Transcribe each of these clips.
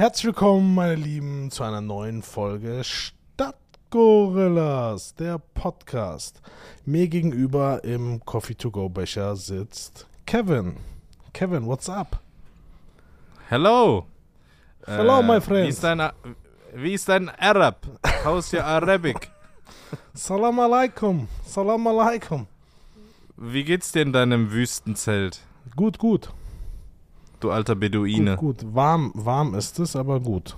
Herzlich willkommen, meine Lieben, zu einer neuen Folge Stadtgorillas, der Podcast. Mir gegenüber im Coffee-to-go-Becher sitzt Kevin. Kevin, what's up? Hello. Hello, my Wie friend. ist dein, wie ist dein Arab? How's your Arabic? Salam alaikum. Salam alaikum. Wie geht's dir in deinem Wüstenzelt, Gut, gut. Du alter Beduine? Gut, gut. Warm, warm ist es, aber gut.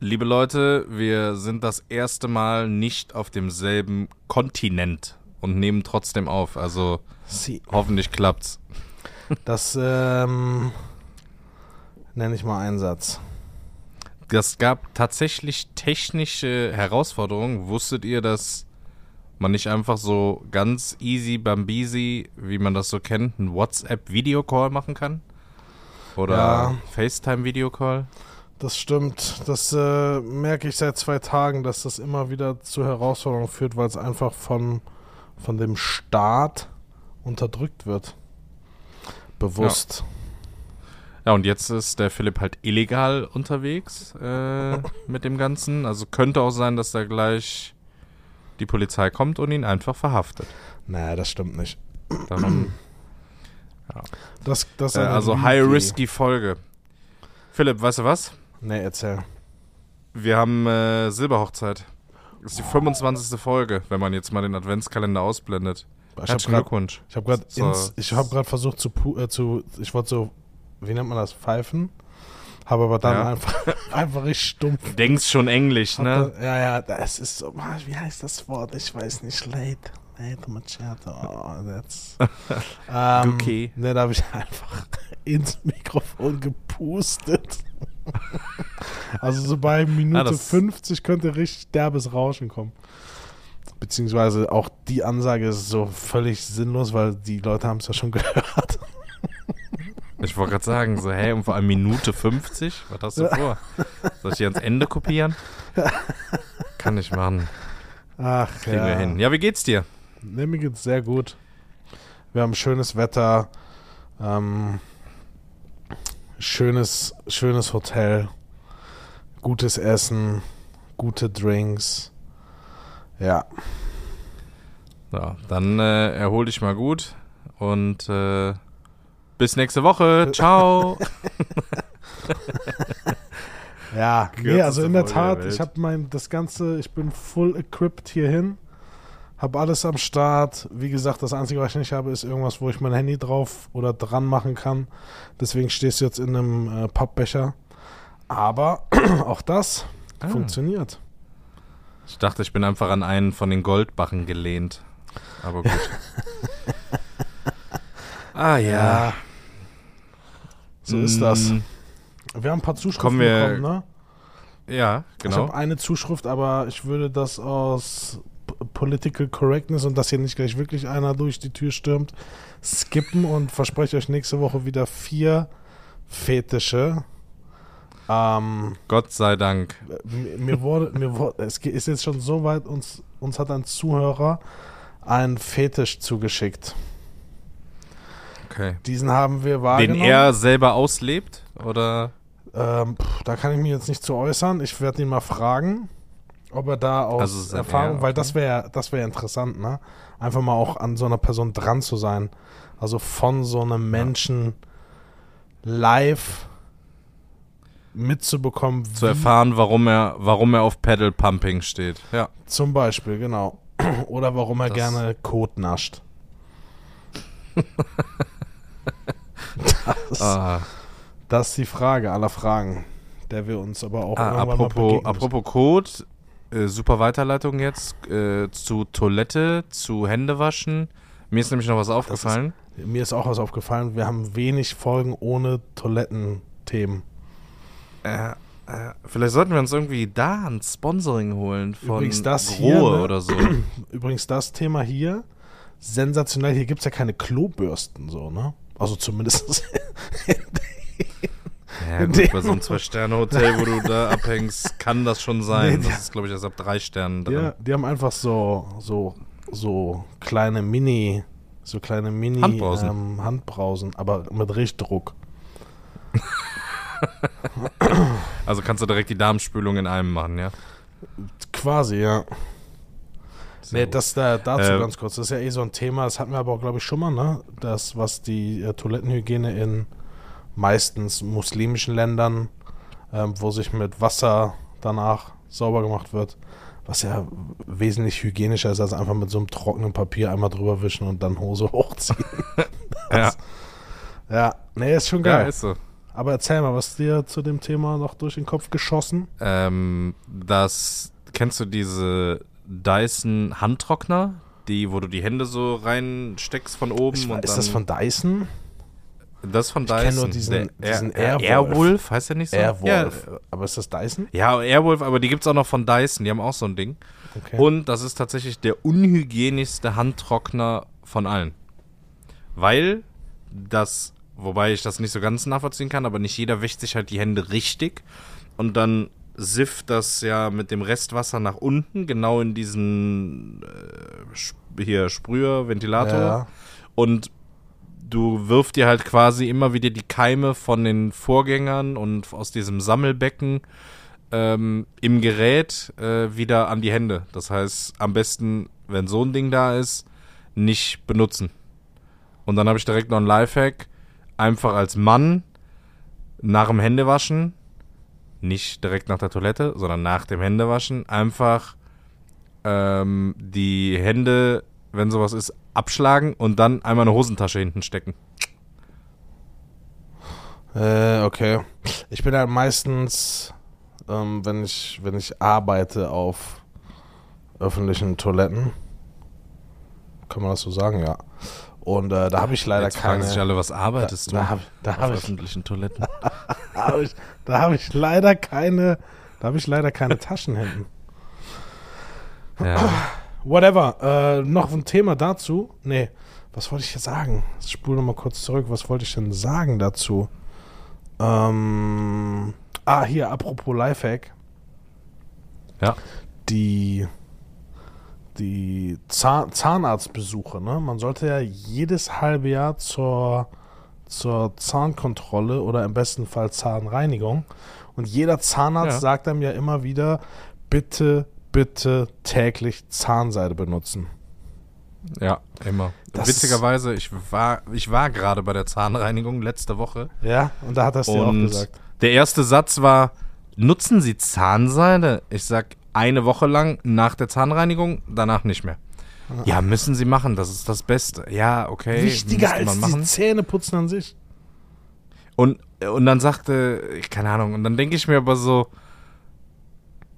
Liebe Leute, wir sind das erste Mal nicht auf demselben Kontinent und nehmen trotzdem auf. Also Sie. hoffentlich klappt's. Das, ähm, nenne ich mal einen Satz. Das gab tatsächlich technische Herausforderungen. Wusstet ihr, dass man nicht einfach so ganz easy bambisi, wie man das so kennt, einen WhatsApp-Videocall machen kann? Oder Ja. FaceTime-Videocall? Das stimmt. Das äh, merke ich seit zwei Tagen, dass das immer wieder zu Herausforderungen führt, weil es einfach von, von dem Staat unterdrückt wird. Bewusst. Ja, und jetzt ist der Philipp halt illegal unterwegs äh, mit dem Ganzen. Also könnte auch sein, dass da gleich die Polizei kommt und ihn einfach verhaftet. Naja, das stimmt nicht. Darum, Das, das äh, also high-risky Folge. Philipp, weißt du was? Nee, erzähl. Wir haben äh, Silberhochzeit. Das ist die 25. Folge, wenn man jetzt mal den Adventskalender ausblendet. Ich habe Herzlichen gerade Glückwunsch. ich hab grad So. ich hab versucht zu, äh, zu ich wollte so, wie nennt man das, pfeifen? Habe aber dann Ja. einfach, einfach richtig stumpf. Du denkst schon Englisch, Hab ne? da- Ja, ja, das ist so, ah, wie heißt das Wort? Ich weiß nicht, late. Late Macchiato. Oh, that's. ähm, Okay. Ne, da habe ich einfach ins Mikrofon gepustet. also so bei Minute Ah, das- 50 könnte richtig derbes Rauschen kommen. Beziehungsweise auch die Ansage ist so völlig sinnlos, weil die Leute haben es ja schon gehört. Ich wollte gerade sagen, so, hey, und vor allem Minute 50? Was hast du vor? Soll ich die ans Ende kopieren? Kann ich machen. Ach, Kriegen ja. wir hin. Ja, wie geht's dir? Ne, mir geht's sehr gut. Wir haben schönes Wetter, ähm, schönes, schönes Hotel, gutes Essen, gute Drinks. Ja, Ja, dann äh, erhol dich mal gut und äh, bis nächste Woche. Ciao. ja, nee, also in der Tat, ich habe mein, das Ganze, ich bin full equipped hierhin, habe alles am Start. Wie gesagt, das Einzige, was ich nicht habe, ist irgendwas, wo ich mein Handy drauf oder dran machen kann. Deswegen stehst du jetzt in einem äh, Pappbecher. Aber auch das Ah. funktioniert. Ich dachte, ich bin einfach an einen von den Goldbachen gelehnt. Aber gut. ah ja. So ist das. Mm, Wir haben ein paar Zuschriften wir- bekommen, ne? Ja, Ich genau. habe eine Zuschrift, aber ich würde das aus Political Correctness und dass hier nicht gleich wirklich einer durch die Tür stürmt, skippen und verspreche euch nächste Woche wieder vier Fetische. Ähm, Gott sei Dank. mir, mir wurde, mir wurde, es ist jetzt schon so weit, uns, uns hat ein Zuhörer einen Fetisch zugeschickt. Okay. Diesen haben wir Den wahrgenommen. er selber auslebt? Oder? Ähm, pff, da kann ich mich jetzt nicht zu äußern. Ich werde ihn mal fragen, ob er da aus Also er- Erfahrung, ja, weil das wäre das wäre interessant, ne? Einfach mal auch an so einer Person dran zu sein. Also von so einem Menschen live mitzubekommen, Zu erfahren, warum er, warum er auf Pedal Pumping steht. Ja. zum Beispiel, genau. Oder warum er Das- gerne Kot nascht. das, Ah, das ist die Frage aller Fragen, der wir uns aber auch ah, apropos, apropos Code, äh, super Weiterleitung jetzt äh, zu Toilette, zu Händewaschen. Mir ist nämlich noch was aufgefallen. Mir ist auch was aufgefallen, wir haben wenig Folgen ohne Toilettenthemen. Äh, äh, vielleicht sollten wir uns irgendwie da ein Sponsoring holen von Übrigens das Grohe hier, ne? oder so. Übrigens das Thema hier, sensationell, hier gibt es ja keine Klobürsten so, ne? Also zumindest Ja, gut, bei so einem Zwei-Sterne-Hotel, wo du da abhängst, kann das schon sein. Nee, das ist, glaube ich, erst ab drei Sternen drin. ja, die haben einfach so, so, so kleine Mini, so kleine Mini Handbrausen. Ähm, Handbrausen, aber mit Richtdruck. also kannst du direkt die Darmspülung in einem machen, ja? Quasi, ja. Sehr Nee, das da, dazu Äh, ganz kurz. Das ist ja eh so ein Thema, das hatten wir aber auch, glaube ich, schon mal, ne? Das, was die äh, Toilettenhygiene in meistens muslimischen Ländern, ähm, wo sich mit Wasser danach sauber gemacht wird, was ja wesentlich hygienischer ist, als einfach mit so einem trockenen Papier einmal drüber wischen und dann Hose hochziehen. ja, ja, nee, ist schon ja, geil. ist so. aber erzähl mal, was dir zu dem Thema noch durch den Kopf geschossen? Ähm, das, kennst du diese Dyson Handtrockner? Die, wo du die Hände so reinsteckst von oben Ich, und ist das von Dyson? Das ist von Ich Dyson. kenn nur diesen- Der diesen Air, Airwolf. Airwolf, heißt der nicht so? Airwolf. Aber ist das Dyson? Ja, ja, Airwolf, aber die gibt's auch noch von Dyson, die haben auch so ein Ding. Okay. Und das ist tatsächlich der unhygienischste Handtrockner von allen. Weil das, wobei ich das nicht so ganz nachvollziehen kann, aber nicht jeder wäscht sich halt die Hände richtig. Und dann sifft das ja mit dem Restwasser nach unten, genau in diesen äh, hier Sprüher, Ventilator. Ja. Und du wirft dir halt quasi immer wieder die Keime von den Vorgängern und aus diesem Sammelbecken ähm, im Gerät äh, wieder an die Hände. Das heißt, am besten, wenn so ein Ding da ist, nicht benutzen. Und dann habe ich direkt noch einen Lifehack. Einfach als Mann nach dem Händewaschen, nicht direkt nach der Toilette, sondern nach dem Händewaschen, einfach ähm, die Hände, wenn sowas ist, abschlagen und dann einmal eine Hosentasche hinten stecken. Äh, okay. Ich bin halt meistens, ähm, wenn ich, wenn ich arbeite auf öffentlichen Toiletten, kann man das so sagen, ja. Und äh, da habe ich leider Jetzt fragen keine. sich alle, was arbeitest da, du da habe da hab ich, öffentlichen Toiletten? da hab ich, da hab ich leider keine, da habe ich leider keine Taschen hinten. ja. Whatever. Äh, noch ein Thema dazu. Nee, was wollte ich jetzt sagen? Ich spule nochmal kurz zurück. Was wollte ich denn sagen dazu? Ähm, ah, hier, apropos Lifehack. ja. Die, die Zahn, Zahnarztbesuche, ne? Man sollte ja jedes halbe Jahr zur, zur Zahnkontrolle oder im besten Fall Zahnreinigung. Und jeder Zahnarzt Ja. sagt einem ja immer wieder, bitte, bitte täglich Zahnseide benutzen. Ja, immer. Das Witzigerweise, ich war, ich war gerade bei der Zahnreinigung letzte Woche Ja, und da hat er es dir auch gesagt. der erste Satz war, nutzen Sie Zahnseide? Ich sag, eine Woche lang nach der Zahnreinigung, danach nicht mehr. Ja, müssen Sie machen, das ist das Beste. Ja, okay. Wichtiger als man die machen. Zähne putzen an sich. Und, und dann sagte, keine Ahnung, und dann denke ich mir aber so,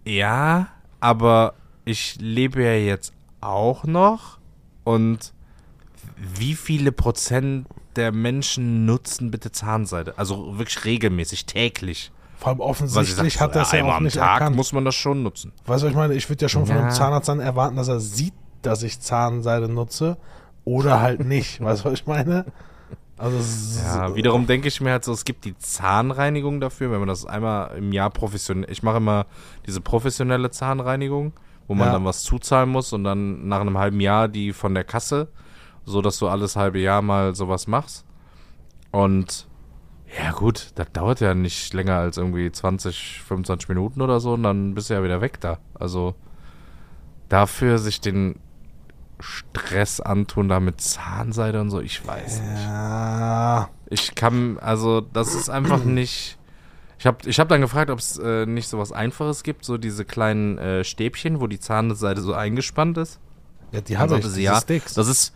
ja, aber ich lebe ja jetzt auch noch und wie viele Prozent der Menschen nutzen bitte Zahnseide? Also wirklich regelmäßig, täglich. Vor allem offensichtlich sagt, hat er so, ja auch am nicht Tag erkannt. muss man das schon nutzen. Weißt du, was ich meine? Ich würde ja schon von einem. Zahnarzt dann erwarten, dass er sieht, dass ich Zahnseide nutze oder halt nicht. weißt du, was ich meine? Also, Ja, wiederum denke ich mir halt so, es gibt die Zahnreinigung dafür, wenn man das einmal im Jahr professionell, ich mache immer diese professionelle Zahnreinigung, wo man Ja. dann was zuzahlen muss und dann nach einem halben Jahr die von der Kasse, so dass du alles halbe Jahr mal sowas machst. Und ja gut, das dauert ja nicht länger als irgendwie 20, 25 Minuten oder so und dann bist du ja wieder weg da. Also dafür sich den Stress antun, da mit Zahnseide und so, ich weiß nicht. Ja, Ich kann, also das ist einfach nicht. Ich habe ich hab dann gefragt, ob es äh, nicht so was Einfaches gibt, so diese kleinen äh, Stäbchen, wo die Zahnseite so eingespannt ist. ja die Dann habe ich, sagte sie, ja, Sticks. das ist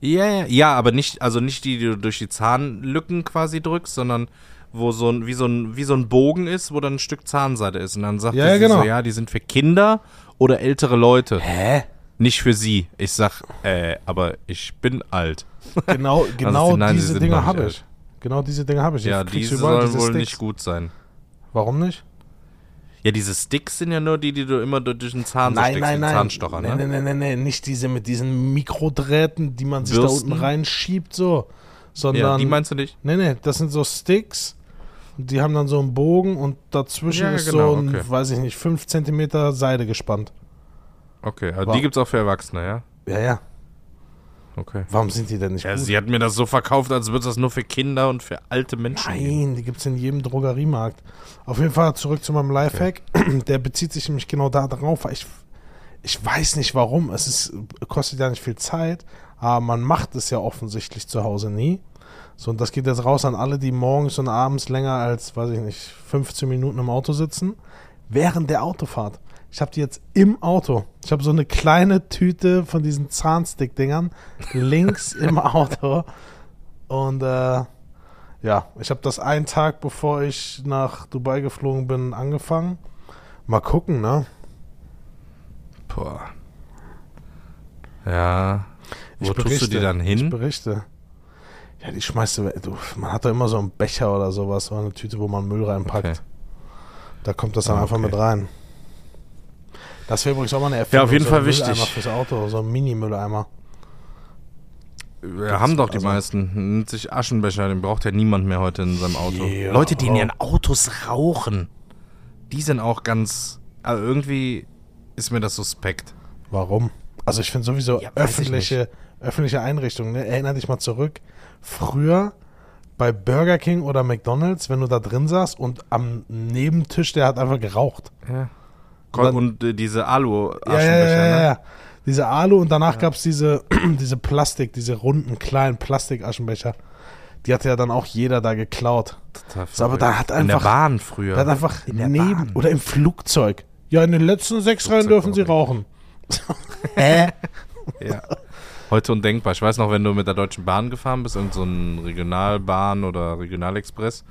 ja, ja, ja, aber nicht, also nicht die, die du durch die Zahnlücken quasi drückst, sondern wo so ein, wie so ein, wie so ein Bogen ist, wo dann ein Stück Zahnseide ist. Und dann sagte Ja, ja, sie genau. so, ja, die sind für Kinder oder ältere Leute, Hä? Nicht für sie. Ich sag, äh, aber ich bin alt. Genau, genau sie- nein, sie diese sind Dinge habe alt. ich. Genau diese Dinge habe ich. Ja, Ich krieg's diese sollen diese wohl Sticks. nicht gut sein. Warum nicht? Ja, diese Sticks sind ja nur die, die du immer durch den Zahn so nein, steckst, nein, nein. Zahnstocher, nein, ne? nein, nein, nein, nein, nicht diese mit diesen Mikrodrähten, die man sich da Bürsten? unten reinschiebt, so. Sondern, Ja, die meinst du nicht? nee, nee, das sind so Sticks, die haben dann so einen Bogen und dazwischen Ja, ist genau, so ein, okay. weiß ich nicht, 5 Zentimeter Seide gespannt. Okay, also die gibt's auch für Erwachsene, ja? Ja, ja. okay. Warum sind die denn nicht Ja, gut? sie hat mir das so verkauft, als würde es das nur für Kinder und für alte Menschen geben. Nein, die gibt es in jedem Drogeriemarkt. Auf jeden Fall zurück zu meinem Lifehack. Der bezieht sich nämlich genau da drauf. weil Ich, ich weiß nicht warum. Es ist, kostet ja nicht viel Zeit, aber man macht es ja offensichtlich zu Hause nie. So, und das geht jetzt raus an alle, die morgens und abends länger als, weiß ich nicht, 15 Minuten im Auto sitzen. Während der Autofahrt. Ich habe die jetzt im Auto. Ich habe so eine kleine Tüte von diesen Zahnstick-Dingern links im Auto. Und äh, ja, ich habe das einen Tag, bevor ich nach Dubai geflogen bin, angefangen. Mal gucken, ne? Boah. Ja. Wo Ich tust du berichte. die dann Ich hin? berichte. Ja, die schmeißt du. Du, man hat da immer so einen Becher oder sowas, so eine Tüte, wo man Müll reinpackt. Okay. Da kommt das dann Ah, einfach okay. mit rein. Das wäre übrigens auch mal eine Erfindung. Ja, auf jeden so Fall ein wichtig. Fürs Auto, so ein Mini-Mülleimer. Wir haben doch die also- meisten. Nimmt sich Aschenbecher, den braucht ja niemand mehr heute in seinem Auto. Ja. Leute, die in ihren Autos rauchen, die sind auch ganz. Also irgendwie ist mir das suspekt. Warum? Also ich finde sowieso Ja, öffentliche, öffentliche Einrichtungen, ne? erinner dich mal zurück. Früher bei Burger King oder McDonalds, wenn du da drin saßt und am Nebentisch, der hat einfach geraucht. Ja. Und dann- Und, äh, diese Ja, Alu-Aschenbecher, ja, ja, ja, ne? ja. Diese Alu und danach gab es diese, diese Plastik, diese runden, kleinen Plastikaschenbecher. Die hatte ja dann auch jeder da geklaut. Total So, aber da hat In der einfach- Bahn früher. Da hat einfach In der neben Bahn. oder im Flugzeug. Ja, in den letzten sechs Reihen dürfen sie auch rauchen. Hä? Ja. Heute undenkbar. Ich weiß noch, wenn du mit der Deutschen Bahn gefahren bist, irgend so ein Regionalbahn oder Regionalexpress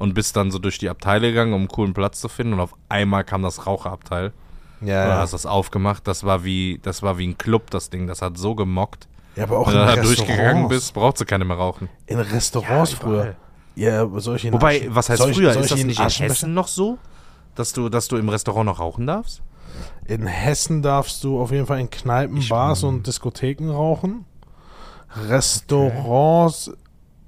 und bist dann so durch die Abteile gegangen, um einen coolen Platz zu finden und auf einmal kam das Raucherabteil. Ja, Oder hast das aufgemacht, das war wie, das war wie ein Club, das Ding. Das hat so gemockt. ja, aber auch Wenn in du da durchgegangen bist, brauchst du keine mehr rauchen. In Restaurants Ja, früher. Ja, solche in Wobei, Aschen- was heißt soll ich- früher? soll Ist ich das in nicht in? Hessen noch so? Dass du, dass du im Restaurant noch rauchen darfst? In Hessen darfst du auf jeden Fall in Kneipen, Ich- Bars und Diskotheken rauchen. Restaurants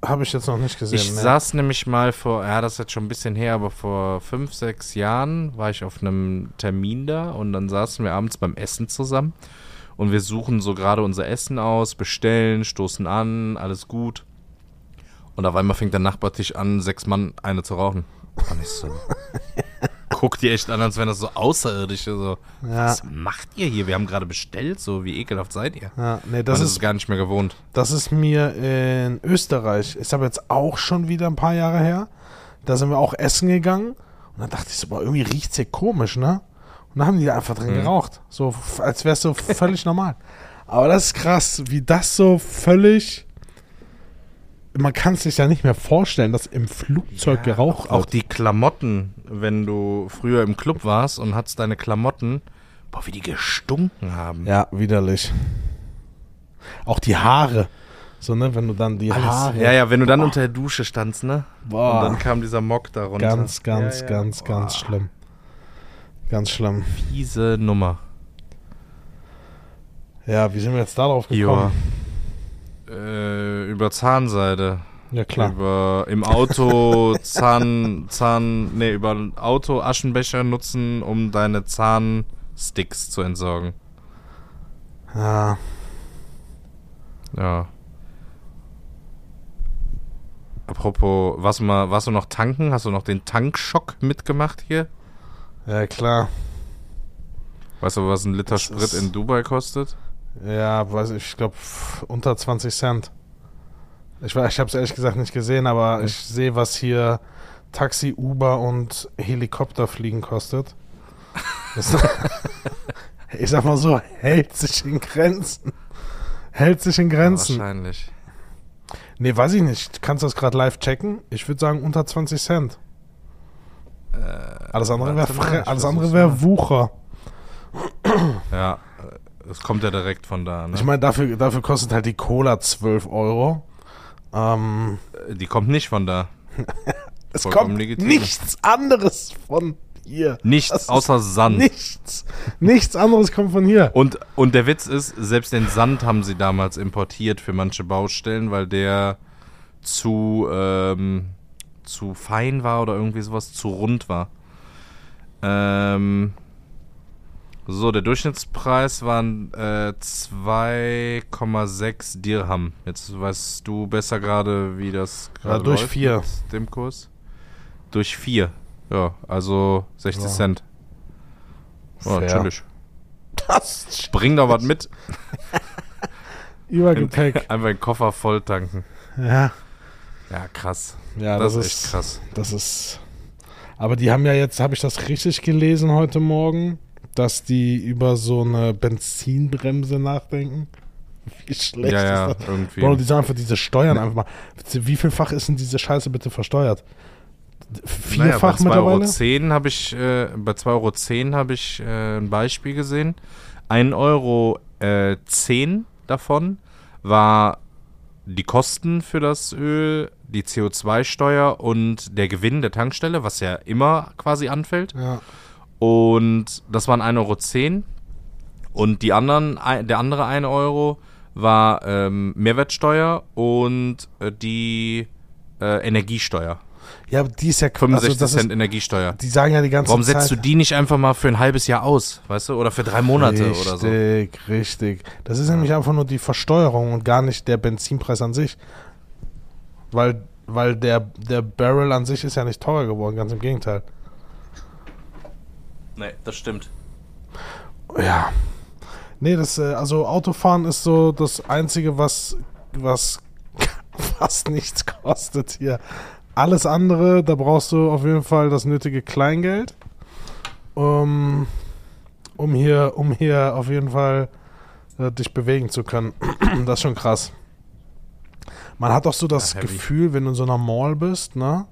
habe ich jetzt noch nicht gesehen. Ich ne? saß nämlich mal vor, ja, das ist jetzt schon ein bisschen her, aber vor fünf, sechs Jahren war ich auf einem Termin da und dann saßen wir abends beim Essen zusammen und wir suchen so gerade unser Essen aus, bestellen, stoßen an, alles gut. Und auf einmal fängt der Nachbartisch an, sechs Mann eine zu rauchen. Und ich so, guck die echt an, als wären das so Außerirdische. So, Ja. was macht ihr hier? Wir haben gerade bestellt, so wie ekelhaft seid ihr? Ja, nee, Das das ist ist, gar nicht mehr gewohnt. das ist mir in Österreich. Ist aber jetzt auch schon wieder ein paar Jahre her. Da sind wir auch essen gegangen. Und dann dachte ich so, boah, irgendwie riecht es hier komisch, ne? Und dann haben die da einfach drin Mhm. geraucht. So, als wäre es so völlig normal. Aber das ist krass, wie das so völlig. Man kann es sich ja nicht mehr vorstellen, dass im Flugzeug geraucht Auch wird. die Klamotten, wenn du früher im Club warst und hattest deine Klamotten, boah, wie die gestunken haben. Ja, widerlich. Auch die Haare. So, ne, wenn du dann die Alles. Haare. Ja, ja, wenn du dann unter der Dusche standst, ne? Boah. Und dann kam dieser Mock da runter. Ganz, ganz, Ja, ja. ganz, Boah. ganz schlimm. Ganz schlimm. Fiese Nummer. Ja, wie sind wir jetzt darauf Ja. gekommen? Äh, über Zahnseide. Ja, klar. Über im Auto Zahn, Zahn, nee, über Auto Aschenbecher nutzen, um deine Zahnsticks zu entsorgen. Ja, Ja. Apropos, warst du, mal, warst du noch tanken? Hast du noch den Tankschock mitgemacht hier? ja, klar. Weißt du, was ein Liter Das Sprit in Dubai kostet? Ja, weiß ich, ich glaube unter 20 Cent. Ich, weiß- ich habe es ehrlich gesagt nicht gesehen, aber Hm. ich sehe, was hier Taxi, Uber und Helikopterfliegen kostet. Ich sag mal so, hält sich in Grenzen. Hält sich in Ja, Grenzen. wahrscheinlich. Nee, weiß ich nicht. Kannst du das gerade live checken? Ich würde sagen unter 20 Cent. Alles andere wäre Äh, alles andere versuch's wär. Wucher. Ja, es kommt ja direkt von da. Ne? Ich meine, dafür, dafür kostet halt die Cola 12 Euro. Ähm, Äh, Die kommt nicht von da. es Vollkommen kommt legitim. nichts anderes von hier. Nichts Das außer Sand. Nichts. Nichts anderes kommt von hier. Und, und der Witz ist, selbst den Sand haben sie damals importiert für manche Baustellen, weil der zu, ähm, zu fein war oder irgendwie sowas, zu rund war. Ähm, So, der Durchschnittspreis waren äh, 2,6 Dirham. Jetzt weißt du besser gerade, wie das gerade Ja, durch läuft vier. mit dem Kurs. Durch vier. Ja, also 60 Ja. Cent. Ja, Fair. chillig. Das Bring doch was mit. Übergepäck. Einfach den Koffer voll tanken. ja. Ja, krass. Ja, das, das, ist echt krass. Das ist. Aber die haben ja jetzt, habe ich das richtig gelesen heute Morgen, dass die über so eine Benzinbremse nachdenken? Wie schlecht Ja, ja, ist das? irgendwie. Bro, die sollen einfach diese Steuern einfach mal. Wie vielfach ist denn diese Scheiße bitte versteuert? Naja, bei Vierfach 2,10 Euro mittlerweile? habe ich, äh, bei 2,10 Euro habe ich äh, ein Beispiel gesehen. 1,10 Euro äh, 10 davon war die Kosten für das Öl, die CO2-Steuer und der Gewinn der Tankstelle, was ja immer quasi anfällt. Ja. Und das waren 1,10 Euro. Und die anderen, der andere 1 Euro war ähm, Mehrwertsteuer und äh, die äh, Energiesteuer. ja, aber die ist ja 65 also Cent ist, Energiesteuer. Die sagen ja die ganze Warum Zeit. setzt du die nicht einfach mal für ein halbes Jahr aus, weißt du? Oder für drei Monate richtig, oder so? richtig. Das ist nämlich einfach nur die Versteuerung und gar nicht der Benzinpreis an sich. Weil, weil der, der Barrel an sich ist ja nicht teurer geworden, ganz im Gegenteil. Nee, das stimmt. Ja. Nee, das, äh, also Autofahren ist so das Einzige, was, was fast nichts kostet hier. Alles andere, da brauchst du auf jeden Fall das nötige Kleingeld, um, um hier, um hier auf jeden Fall äh, dich bewegen zu können. das ist schon krass. Man hat auch so das Ja. Gefühl, wenn du in so einer Mall bist, ne?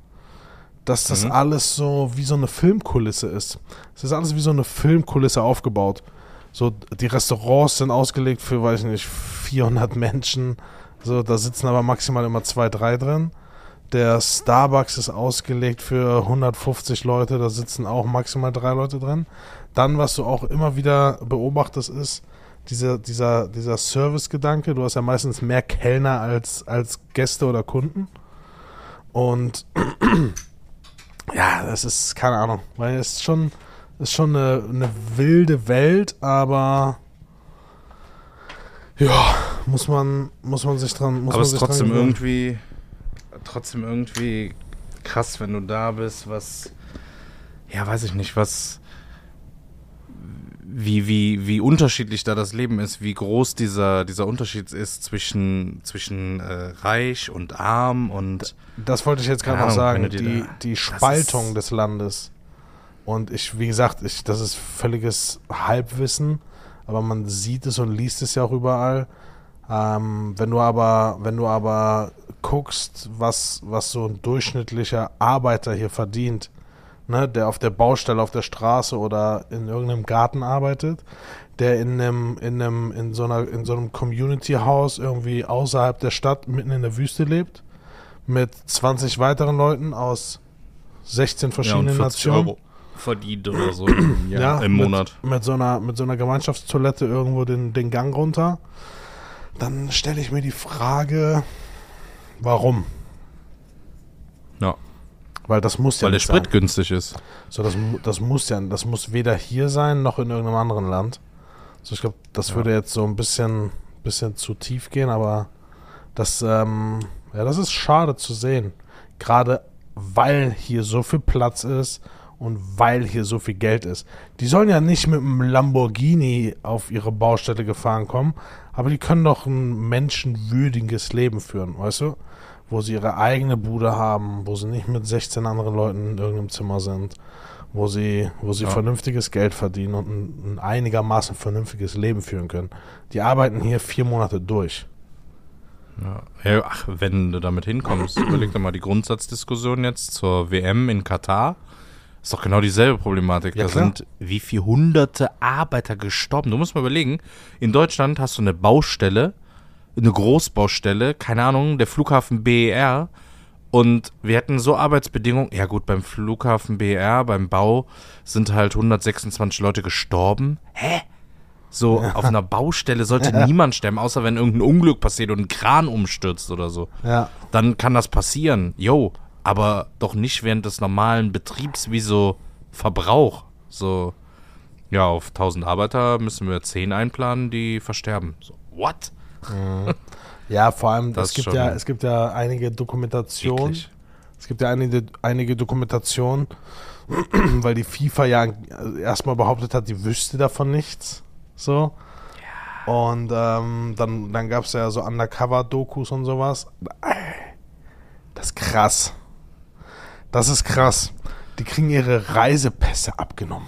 Dass das Mhm. alles so wie so eine Filmkulisse ist. Es ist alles wie so eine Filmkulisse aufgebaut. So, die Restaurants sind ausgelegt für, weiß ich nicht, 400 Menschen. So, da sitzen aber maximal immer zwei, drei drin. Der Starbucks ist ausgelegt für 150 Leute, da sitzen auch maximal drei Leute drin. Dann, was du auch immer wieder beobachtest, ist dieser, dieser, dieser Service-Gedanke. Du hast ja meistens mehr Kellner als, als Gäste oder Kunden. Und ja, das ist, keine Ahnung, weil es ist schon, ist schon eine, eine wilde Welt, aber ja, muss man, muss man sich dran, muss Aber es ist trotzdem irgendwie, trotzdem irgendwie krass, wenn du da bist, was, ja, weiß ich nicht, was, wie, wie, wie unterschiedlich da das Leben ist, wie groß dieser, dieser Unterschied ist zwischen, zwischen äh, reich und arm und Das wollte ich jetzt gerade noch sagen, die, die Spaltung des Landes. Und ich, wie gesagt, ich, das ist völliges Halbwissen, aber man sieht es und liest es ja auch überall. Ähm, wenn du aber, wenn du aber guckst, was, was so ein durchschnittlicher Arbeiter hier verdient, ne, der auf der Baustelle, auf der Straße oder in irgendeinem Garten arbeitet, der in einem, in einem, in so einer, in so einem Community House irgendwie außerhalb der Stadt mitten in der Wüste lebt, mit 20 weiteren Leuten aus 16 verschiedenen Nationen. verdient oder so im, Jahr, im mit, Monat. Mit so einer, mit so einer Gemeinschaftstoilette irgendwo den, den Gang runter. Dann stelle ich mir die Frage, warum? Weil das muss ja weil der Sprit sein. günstig ist. So, das, das muss ja, das muss weder hier sein noch in irgendeinem anderen Land. So, ich glaube, das Ja. würde jetzt so ein bisschen, bisschen zu tief gehen, aber das, ähm, ja, das ist schade zu sehen. Gerade weil hier so viel Platz ist und weil hier so viel Geld ist. Die sollen ja nicht mit einem Lamborghini auf ihre Baustelle gefahren kommen, aber die können doch ein menschenwürdiges Leben führen, weißt du? Wo sie ihre eigene Bude haben, wo sie nicht mit 16 anderen Leuten in irgendeinem Zimmer sind, wo sie, wo sie Ja. vernünftiges Geld verdienen und ein, ein einigermaßen vernünftiges Leben führen können. Die arbeiten hier vier Monate durch. Ja. Ach, wenn du damit hinkommst, überleg dir mal die Grundsatzdiskussion jetzt zur WM in Katar. Ist doch genau dieselbe Problematik. Ja, da klar. sind wie viele hunderte Arbeiter gestorben. Du musst mal überlegen, in Deutschland hast du eine Baustelle, eine Großbaustelle, keine Ahnung, der Flughafen BER. Und wir hätten so Arbeitsbedingungen. Ja, gut, beim Flughafen BER, beim Bau sind halt 126 Leute gestorben. Hä? So, auf einer Baustelle sollte niemand sterben, außer wenn irgendein Unglück passiert und ein Kran umstürzt oder so. Ja. Dann kann das passieren. Jo, aber doch nicht während des normalen Betriebs wie so Verbrauch. So, Ja, auf 1000 Arbeiter müssen wir 10 einplanen, die versterben. So, what? Ja, vor allem, Das es gibt ja, es gibt ja einige Dokumentationen. Eklig. Es gibt ja einige, einige Dokumentationen, weil die FIFA ja erstmal behauptet hat, die wüsste davon nichts. So. Und ähm, dann, dann gab es ja so Undercover-Dokus und sowas. Das ist krass. Das ist krass. Die kriegen ihre Reisepässe abgenommen.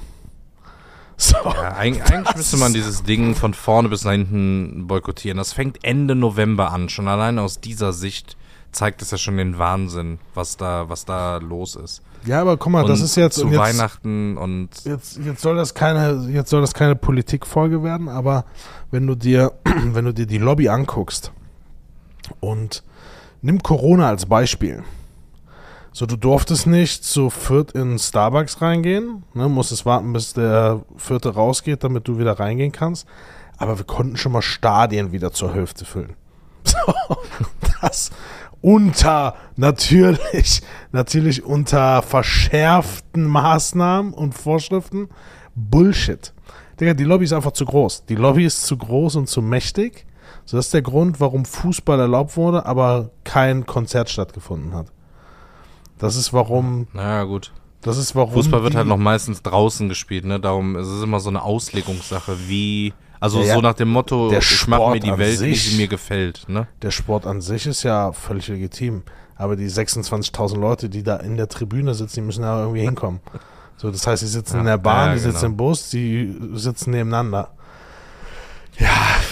So. Ja, eig eigentlich müsste man dieses Ding von vorne bis nach hinten boykottieren. Das fängt Ende November an. Schon allein aus dieser Sicht zeigt es ja schon den Wahnsinn, was da, was da los ist. Ja, aber guck mal, das Und ist jetzt, zu und jetzt Weihnachten und jetzt, jetzt soll das keine, jetzt soll das keine Politikfolge werden, aber wenn du dir, wenn du dir die Lobby anguckst und nimm Corona als Beispiel. So, du durftest nicht zu viert in Starbucks reingehen, ne, musstest warten, bis der vierte rausgeht, damit du wieder reingehen kannst. Aber wir konnten schon mal Stadien wieder zur Hälfte füllen. So, das unter, natürlich, natürlich unter verschärften Maßnahmen und Vorschriften. Bullshit. Digga, die Lobby ist einfach zu groß. Die Lobby ist zu groß und zu mächtig. So, das ist der Grund, warum Fußball erlaubt wurde, aber kein Konzert stattgefunden hat. Das ist warum, naja gut. das ist warum. Fußball wird halt noch meistens draußen gespielt, ne? Darum ist es immer so eine Auslegungssache, wie. Also Ja, so nach dem Motto, Der ich mache mir die Welt, wie sich. sie mir gefällt, ne? Der Sport an sich ist ja völlig legitim. Aber die 26.000 Leute, die da in der Tribüne sitzen, die müssen ja irgendwie hinkommen. So, das heißt, die sitzen Ja, in der Bahn, ja, die sitzen genau. im Bus, die sitzen nebeneinander. Ja,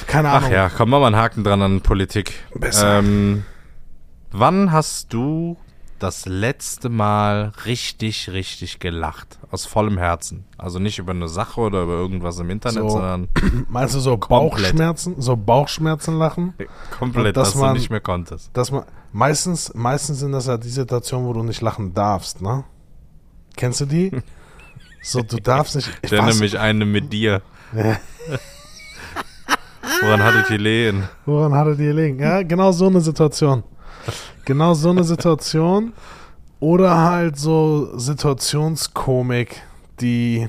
keine Ach Ahnung. ja, komm mal einen Haken dran an Politik. Besser. Ähm, wann hast du das letzte Mal richtig, richtig gelacht? Aus vollem Herzen. Also nicht über eine Sache oder über irgendwas im Internet, So. sondern Meinst du so Komplett. Bauchschmerzen, so Bauchschmerzen lachen? komplett, dass dass, du man- nicht mehr konntest. Dass man, meistens, meistens sind das ja die Situationen, wo du nicht lachen darfst, ne? Kennst du die? So, du darfst nicht. Ich weiß- mich eine mit dir. Woran hattet ihr lehen? Woran hattet ihr gelegen? Ja, genau so eine Situation. Genau so eine Situation. Oder halt so Situationskomik, die,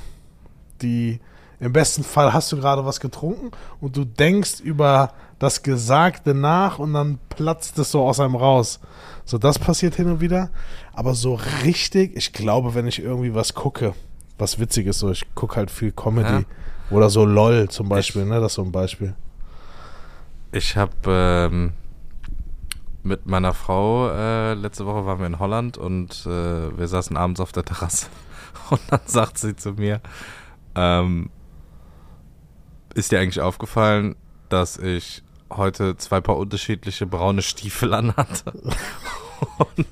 die im besten Fall hast du gerade was getrunken und du denkst über das Gesagte nach und dann platzt es so aus einem raus. So, das passiert hin und wieder. Aber so richtig, ich glaube, wenn ich irgendwie was gucke, was witzig ist, so ich gucke halt viel Comedy. Ja. Oder so LOL zum Beispiel, ne? Das ist so ein Beispiel. Ich habe ähm, mit meiner Frau, äh, letzte Woche waren wir in Holland und äh, wir saßen abends auf der Terrasse. Und dann sagt sie zu mir, ähm, ist dir eigentlich aufgefallen, dass ich heute zwei paar unterschiedliche braune Stiefel anhatte? Und,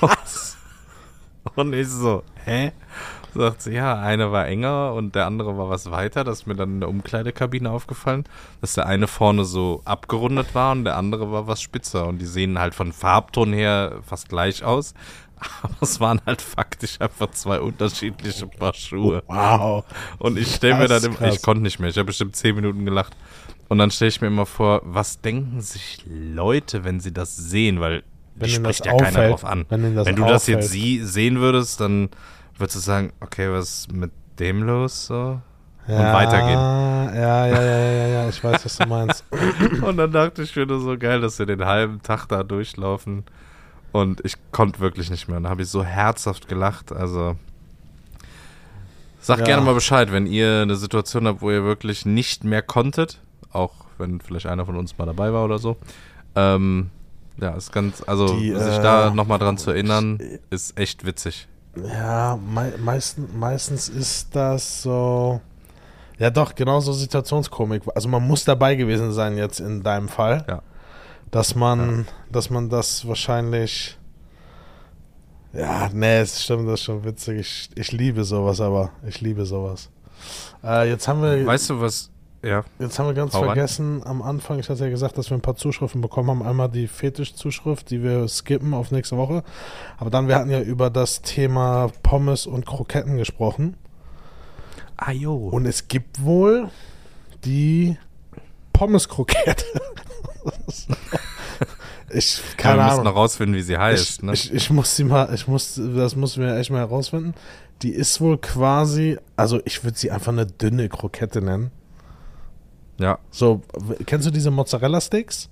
und, und ich so, hä? Sagt sie, ja, einer war enger und der andere war was weiter. Das ist mir dann in der Umkleidekabine aufgefallen, dass der eine vorne so abgerundet war und der andere war was spitzer. Und die sehen halt von Farbton her fast gleich aus. Aber es waren halt faktisch einfach zwei unterschiedliche Paar Schuhe. Wow. Und ich stelle mir dann, im, ich konnte nicht mehr, ich habe bestimmt zehn Minuten gelacht. Und dann stelle ich mir immer vor, was denken sich Leute, wenn sie das sehen? Weil Wenn die das spricht ja keiner auffällt. drauf an. Wenn das du das auffällt. jetzt sie sehen würdest, dann würdest du sagen, okay, was ist mit dem los? So? Ja, weitergehen. Ja, ja, ja, ja, ja, ja, ich weiß, was du meinst. Und dann dachte ich mir nur so geil, dass wir den halben Tag da durchlaufen. Und ich konnte wirklich nicht mehr. Und da habe ich so herzhaft gelacht. Also sagt Ja. gerne mal Bescheid, wenn ihr eine Situation habt, wo ihr wirklich nicht mehr konntet. Auch wenn vielleicht einer von uns mal dabei war oder so. Ähm, ja, ist ganz, also Die, sich äh, da nochmal dran zu erinnern, ist echt witzig. Ja, mei meisten, meistens ist das so. Ja, doch, genauso Situationskomik. Also man muss dabei gewesen sein jetzt in deinem Fall. Ja. Dass man, dass man das wahrscheinlich. Ja, nee, es stimmt, das ist schon witzig. Ich, ich liebe sowas, aber ich liebe sowas. Äh, jetzt haben wir. Weißt du was? Ja. Jetzt haben wir ganz Hau vergessen am Anfang, ich hatte ja gesagt, dass wir ein paar Zuschriften bekommen haben. Einmal die Fetischzuschrift, die wir skippen auf nächste Woche. Aber dann, wir hatten ja über das Thema Pommes und Kroketten gesprochen. Ah, jo. Und es gibt wohl die Pommes-Krokette. Ich, Ja, keine wir müssen Ahnung. noch rausfinden, wie sie heißt. Ich, ne? ich, ich muss sie mal, ich muss, das muss mir echt mal herausfinden. Die ist wohl quasi, also ich würde sie einfach eine dünne Krokette nennen. Ja, So, kennst du diese Mozzarella-Sticks?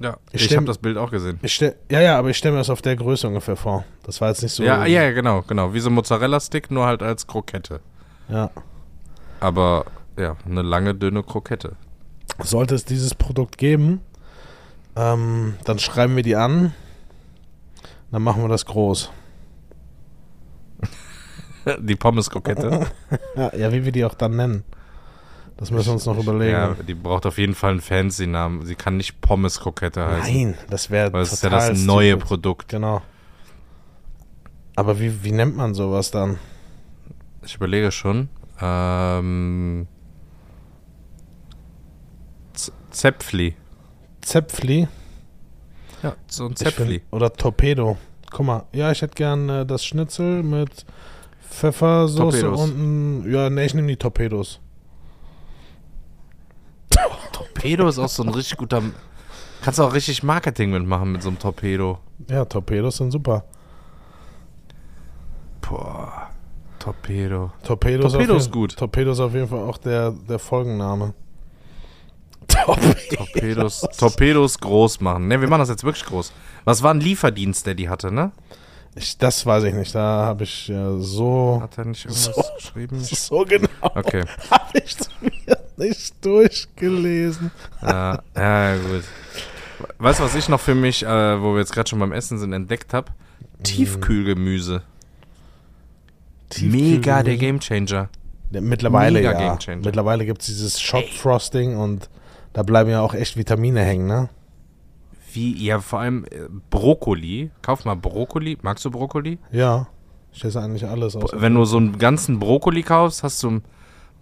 ja. Ich Ich, habe das Bild auch gesehen. Stell, ja, ja, aber ich stelle mir das auf der Größe ungefähr vor. Das war jetzt nicht so. ja, ja, genau, genau. Wie so ein Mozzarella-Stick, nur halt als Krokette. ja. Aber ja, eine lange, dünne Krokette. Sollte es dieses Produkt geben, ähm, dann schreiben wir die an. Dann machen wir das groß. Die Pommes-Krokette. Ja, wie wir die auch dann nennen. Das müssen wir uns noch überlegen. ja, die braucht auf jeden Fall einen fancy Namen. Sie kann nicht Pommes-Krokette heißen. Nein, das wäre Weil es ist ja das neue Produkt. Genau. Aber wie, wie nennt man sowas dann? Ich überlege schon. Ähm, Z- Zäpfli. Zäpfli? Ja, so ein Zäpfli. find- Oder Torpedo. Guck mal, ja, ich hätte gern äh, das Schnitzel mit Pfeffersoße Torpedos. und ein, ja, ne, ich nehme die Torpedos. Torpedo ist auch so ein richtig guter. Kannst du auch richtig Marketing mitmachen mit so einem Torpedo. Ja, Torpedos sind super. Boah. Torpedo. Torpedo auf ist gut. Torpedos auf jeden Fall auch der, der Folgenname. Torpedos. Torpedos, groß machen. Ne, wir machen das jetzt wirklich groß. Was war ein Lieferdienst, der die hatte, ne? Ich, das weiß ich nicht. Da habe ich äh, so, Hat er nicht irgendwas So. geschrieben? so genau Okay. habe ich nicht durchgelesen. Ja, ja, gut. Weißt du, was ich noch für mich, äh, wo wir jetzt gerade schon beim Essen sind, entdeckt habe? Tiefkühlgemüse. Mega der Gamechanger. Ja, mittlerweile Mega ja. Gamechanger. Mittlerweile gibt es dieses Shot Frosting und da bleiben ja auch echt Vitamine hängen, ne? Wie, ja, vor allem äh, Brokkoli. Kauf mal Brokkoli. Magst du Brokkoli? Ja. Ich esse eigentlich alles aus. Wenn du so einen ganzen Brokkoli kaufst, hast du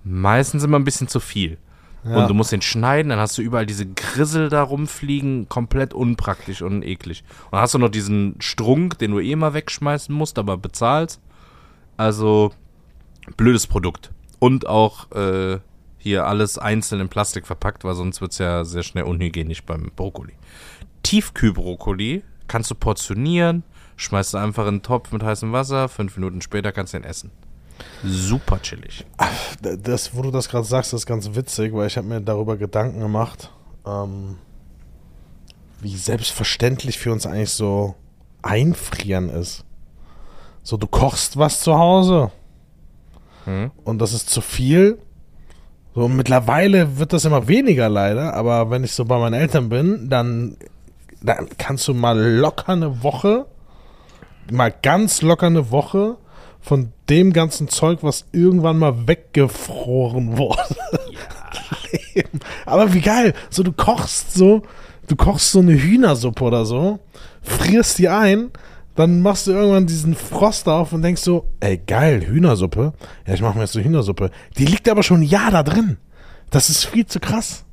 meistens immer ein bisschen zu viel. Ja. Und du musst den schneiden, dann hast du überall diese Grissel da rumfliegen, komplett unpraktisch und eklig. Und dann hast du noch diesen Strunk, den du eh mal wegschmeißen musst, aber bezahlst. Also, blödes Produkt. Und auch äh, hier alles einzeln in Plastik verpackt, weil sonst wird es ja sehr schnell unhygienisch beim Brokkoli. Tiefkühlbrokkoli kannst du portionieren, schmeißt du einfach in den Topf mit heißem Wasser, fünf Minuten später kannst du ihn essen. Super chillig. Das, wo du das gerade sagst, ist ganz witzig, weil ich habe mir darüber Gedanken gemacht, ähm, wie selbstverständlich für uns eigentlich so einfrieren ist. So, du kochst was zu Hause Hm? und das ist zu viel. So, mittlerweile wird das immer weniger leider, aber wenn ich so bei meinen Eltern bin, dann, dann kannst du mal locker eine Woche, mal ganz locker eine Woche von dem ganzen Zeug, was irgendwann mal weggefroren wurde. leben. Aber wie geil, so du kochst so, du kochst so eine Hühnersuppe oder so, frierst die ein, dann machst du irgendwann diesen Frost auf und denkst so, ey geil, Hühnersuppe. Ja, ich mache mir jetzt so Hühnersuppe. Die liegt aber schon ein Jahr da drin. Das ist viel zu krass.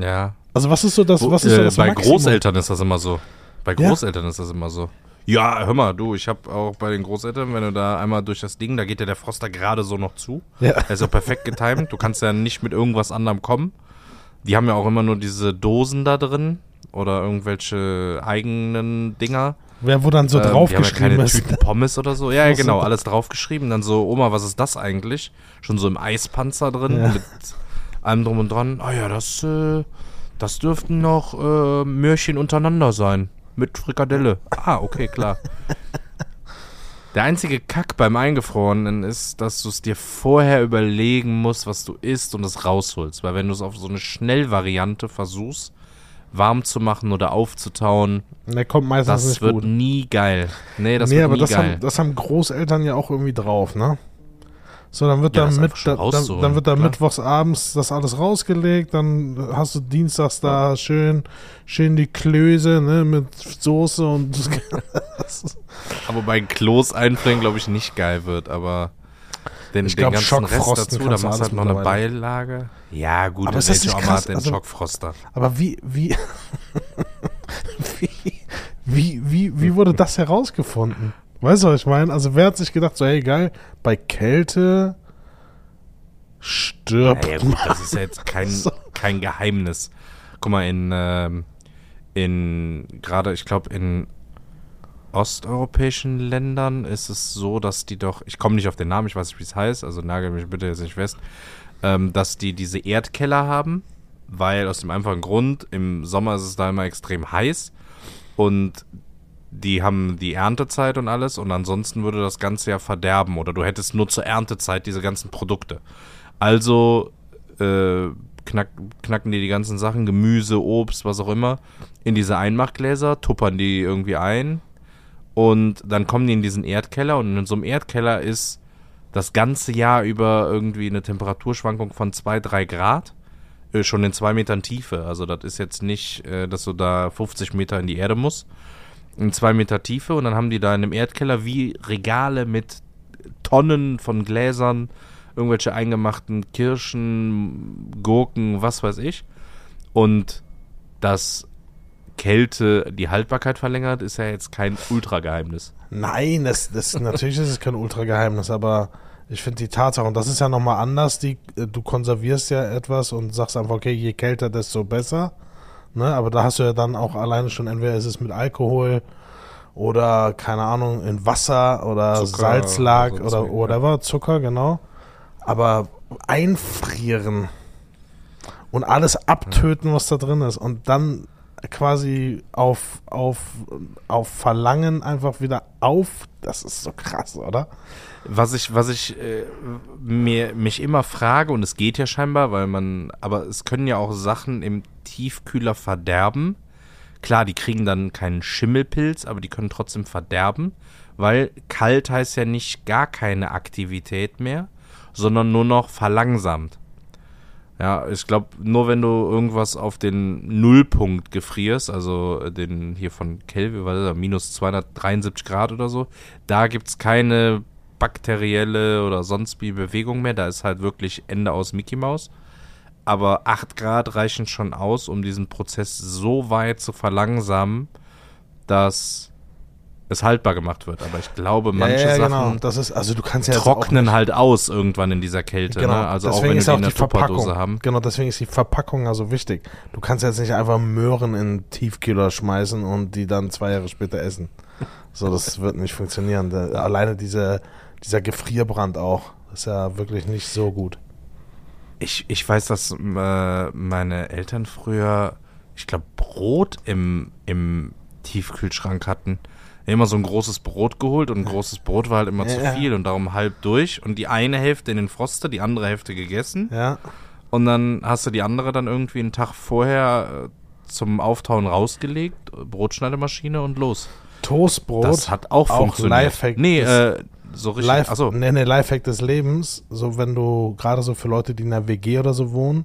Ja. Also was ist so das, was ist so äh, das bei Maximum? Großeltern ist das immer so. Bei Ja. Großeltern ist das immer so. Ja, hör mal, du, ich habe auch bei den Großeltern, wenn du da einmal durch das Ding, da geht ja der Froster gerade so noch zu. Ja. Er ist ja perfekt getimt. Du kannst ja nicht mit irgendwas anderem kommen. Die haben ja auch immer nur diese Dosen da drin oder irgendwelche eigenen Dinger. Wer wo dann so Ähm, haben ja draufgeschrieben keine ist. Tüten Pommes oder so. Ja, ja, genau, alles draufgeschrieben. Dann so, Oma, was ist das eigentlich? Schon so im Eispanzer drin Ja. mit allem drum und dran. Ah ja, das, äh, das dürften noch äh, Möhrchen untereinander sein. Mit Frikadelle. Ah, okay, klar. Der einzige Kack beim Eingefrorenen ist, dass du es dir vorher überlegen musst, was du isst und es rausholst. Weil wenn du es auf so eine Schnellvariante versuchst, warm zu machen oder aufzutauen, Der kommt meistens das nicht wird gut. nie geil. Nee, das nee, wird aber nie das geil. haben, das haben Großeltern ja auch irgendwie drauf, ne? So, dann wird Ja, da das mit, dann, dann wird da klar. mittwochs abends das alles rausgelegt, dann hast du dienstags da schön, schön die Klöße, ne, mit Soße und Aber bei Klos einfrieren, glaube ich, nicht geil wird, aber den, Ich den glaub, ganzen Rest dazu, da machst du halt noch eine. Beilage. Ja, gut, Aber nicht Oma krass? hat den Also- Schockfroster? Aber wie, wie, wie, wie, wie wurde das herausgefunden? Weißt du, was ich meine? Also wer hat sich gedacht, so, hey, geil, bei Kälte stirbt Ja, gut, das ist ja jetzt kein, kein Geheimnis. Guck mal, in, ähm, in, gerade ich glaube in osteuropäischen Ländern ist es so, dass die doch, ich komme nicht auf den Namen, ich weiß nicht, wie es heißt, also nagel mich bitte jetzt nicht fest, ähm, dass die diese Erdkeller haben, weil aus dem einfachen Grund, im Sommer ist es da immer extrem heiß und die haben die Erntezeit und alles und ansonsten würde das Ganze ja verderben oder du hättest nur zur Erntezeit diese ganzen Produkte. Also äh, knack, knacken die die ganzen Sachen, Gemüse, Obst, was auch immer, in diese Einmachgläser, tuppern die irgendwie ein und dann kommen die in diesen Erdkeller und in so einem Erdkeller ist das ganze Jahr über irgendwie eine Temperaturschwankung von 2, 3 Grad. Äh, schon in zwei Metern Tiefe. Also das ist jetzt nicht, äh, dass du da 50 Meter in die Erde musst. In zwei Meter Tiefe und dann haben die da in einem Erdkeller wie Regale mit Tonnen von Gläsern, irgendwelche eingemachten Kirschen, Gurken, was weiß ich. Und das Kälte die Haltbarkeit verlängert, ist ja jetzt kein Ultrageheimnis. Nein, das, das, natürlich ist es kein Ultrageheimnis, aber ich finde die Tatsache, und das ist ja nochmal anders, die, äh, du konservierst ja etwas und sagst einfach, okay, je kälter, desto besser. Ne? Aber da hast du ja dann auch alleine schon, entweder ist es mit Alkohol oder, keine Ahnung, in Wasser oder Zucker Salzlag oder oder, whatever, Zucker, genau. Aber einfrieren und alles abtöten, was da drin ist und dann quasi auf, auf, auf Verlangen einfach wieder auf, das ist so krass, oder? Was ich, was ich äh, mir, mich immer frage, und es geht ja scheinbar, weil man, aber es können ja auch Sachen im Tiefkühler verderben. Klar, die kriegen dann keinen Schimmelpilz, aber die können trotzdem verderben, weil kalt heißt ja nicht gar keine Aktivität mehr, sondern nur noch verlangsamt. Ja, ich glaube, nur wenn du irgendwas auf den Nullpunkt gefrierst, also den hier von Kelvin, was ist das, minus 273 Grad oder so, da gibt es keine bakterielle oder sonst wie Bewegung mehr. Da ist halt wirklich Ende aus Mickey Mouse. Aber 8 Grad reichen schon aus, um diesen Prozess so weit zu verlangsamen, dass es haltbar gemacht wird. Aber ich glaube, manche ja, ja, Sachen genau. Das ist, also du kannst ja jetzt auch trocknen halt aus irgendwann in dieser Kälte. Genau, Ne? Also auch deswegen wenn du ist die auch die Verpackung. Haben. Genau, deswegen ist die Verpackung ja so wichtig. Du kannst jetzt nicht einfach Möhren in den Tiefkühler schmeißen und die dann zwei Jahre später essen. So, das wird nicht funktionieren. Der, alleine diese, dieser Gefrierbrand auch, ist ja wirklich nicht so gut. Ich, ich weiß, dass äh, meine Eltern früher, ich glaube, Brot im, im Tiefkühlschrank hatten. Immer so ein großes Brot geholt und ein großes Brot war halt immer zu Ja. viel und darum halb durch und die eine Hälfte in den Froster, die andere Hälfte gegessen Ja, und dann hast du die andere dann irgendwie einen Tag vorher äh, zum Auftauen rausgelegt, Brotschneidemaschine und los. Toastbrot. Das hat auch, auch funktioniert. Lifehack nee, äh, so richtig. Life, achso, nee, nee, Lifehack des Lebens, so wenn du, gerade so für Leute, die in einer WG oder so wohnen,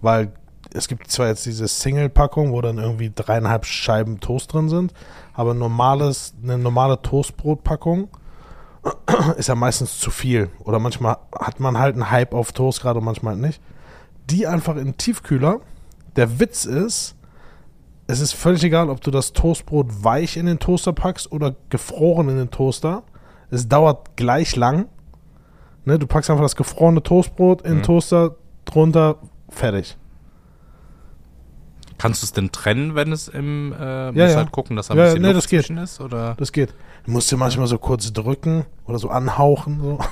weil es gibt zwar jetzt diese Single-Packung, wo dann irgendwie dreieinhalb Scheiben Toast drin sind, aber normales, eine normale Toastbrotpackung ist ja meistens zu viel. Oder manchmal hat man halt einen Hype auf Toast gerade und manchmal nicht. Die einfach in den Tiefkühler. Der Witz ist, es ist völlig egal, ob du das Toastbrot weich in den Toaster packst oder gefroren in den Toaster. Es dauert gleich lang. Ne, du packst einfach das gefrorene Toastbrot in den Mhm. Toaster, drunter, fertig. kannst du es denn trennen, wenn es im, äh, musst ja. halt gucken, dass da ein Ja, bisschen nee, Luft das geht. ist, oder? Das geht. Du musst dir manchmal so kurz drücken oder so anhauchen. So.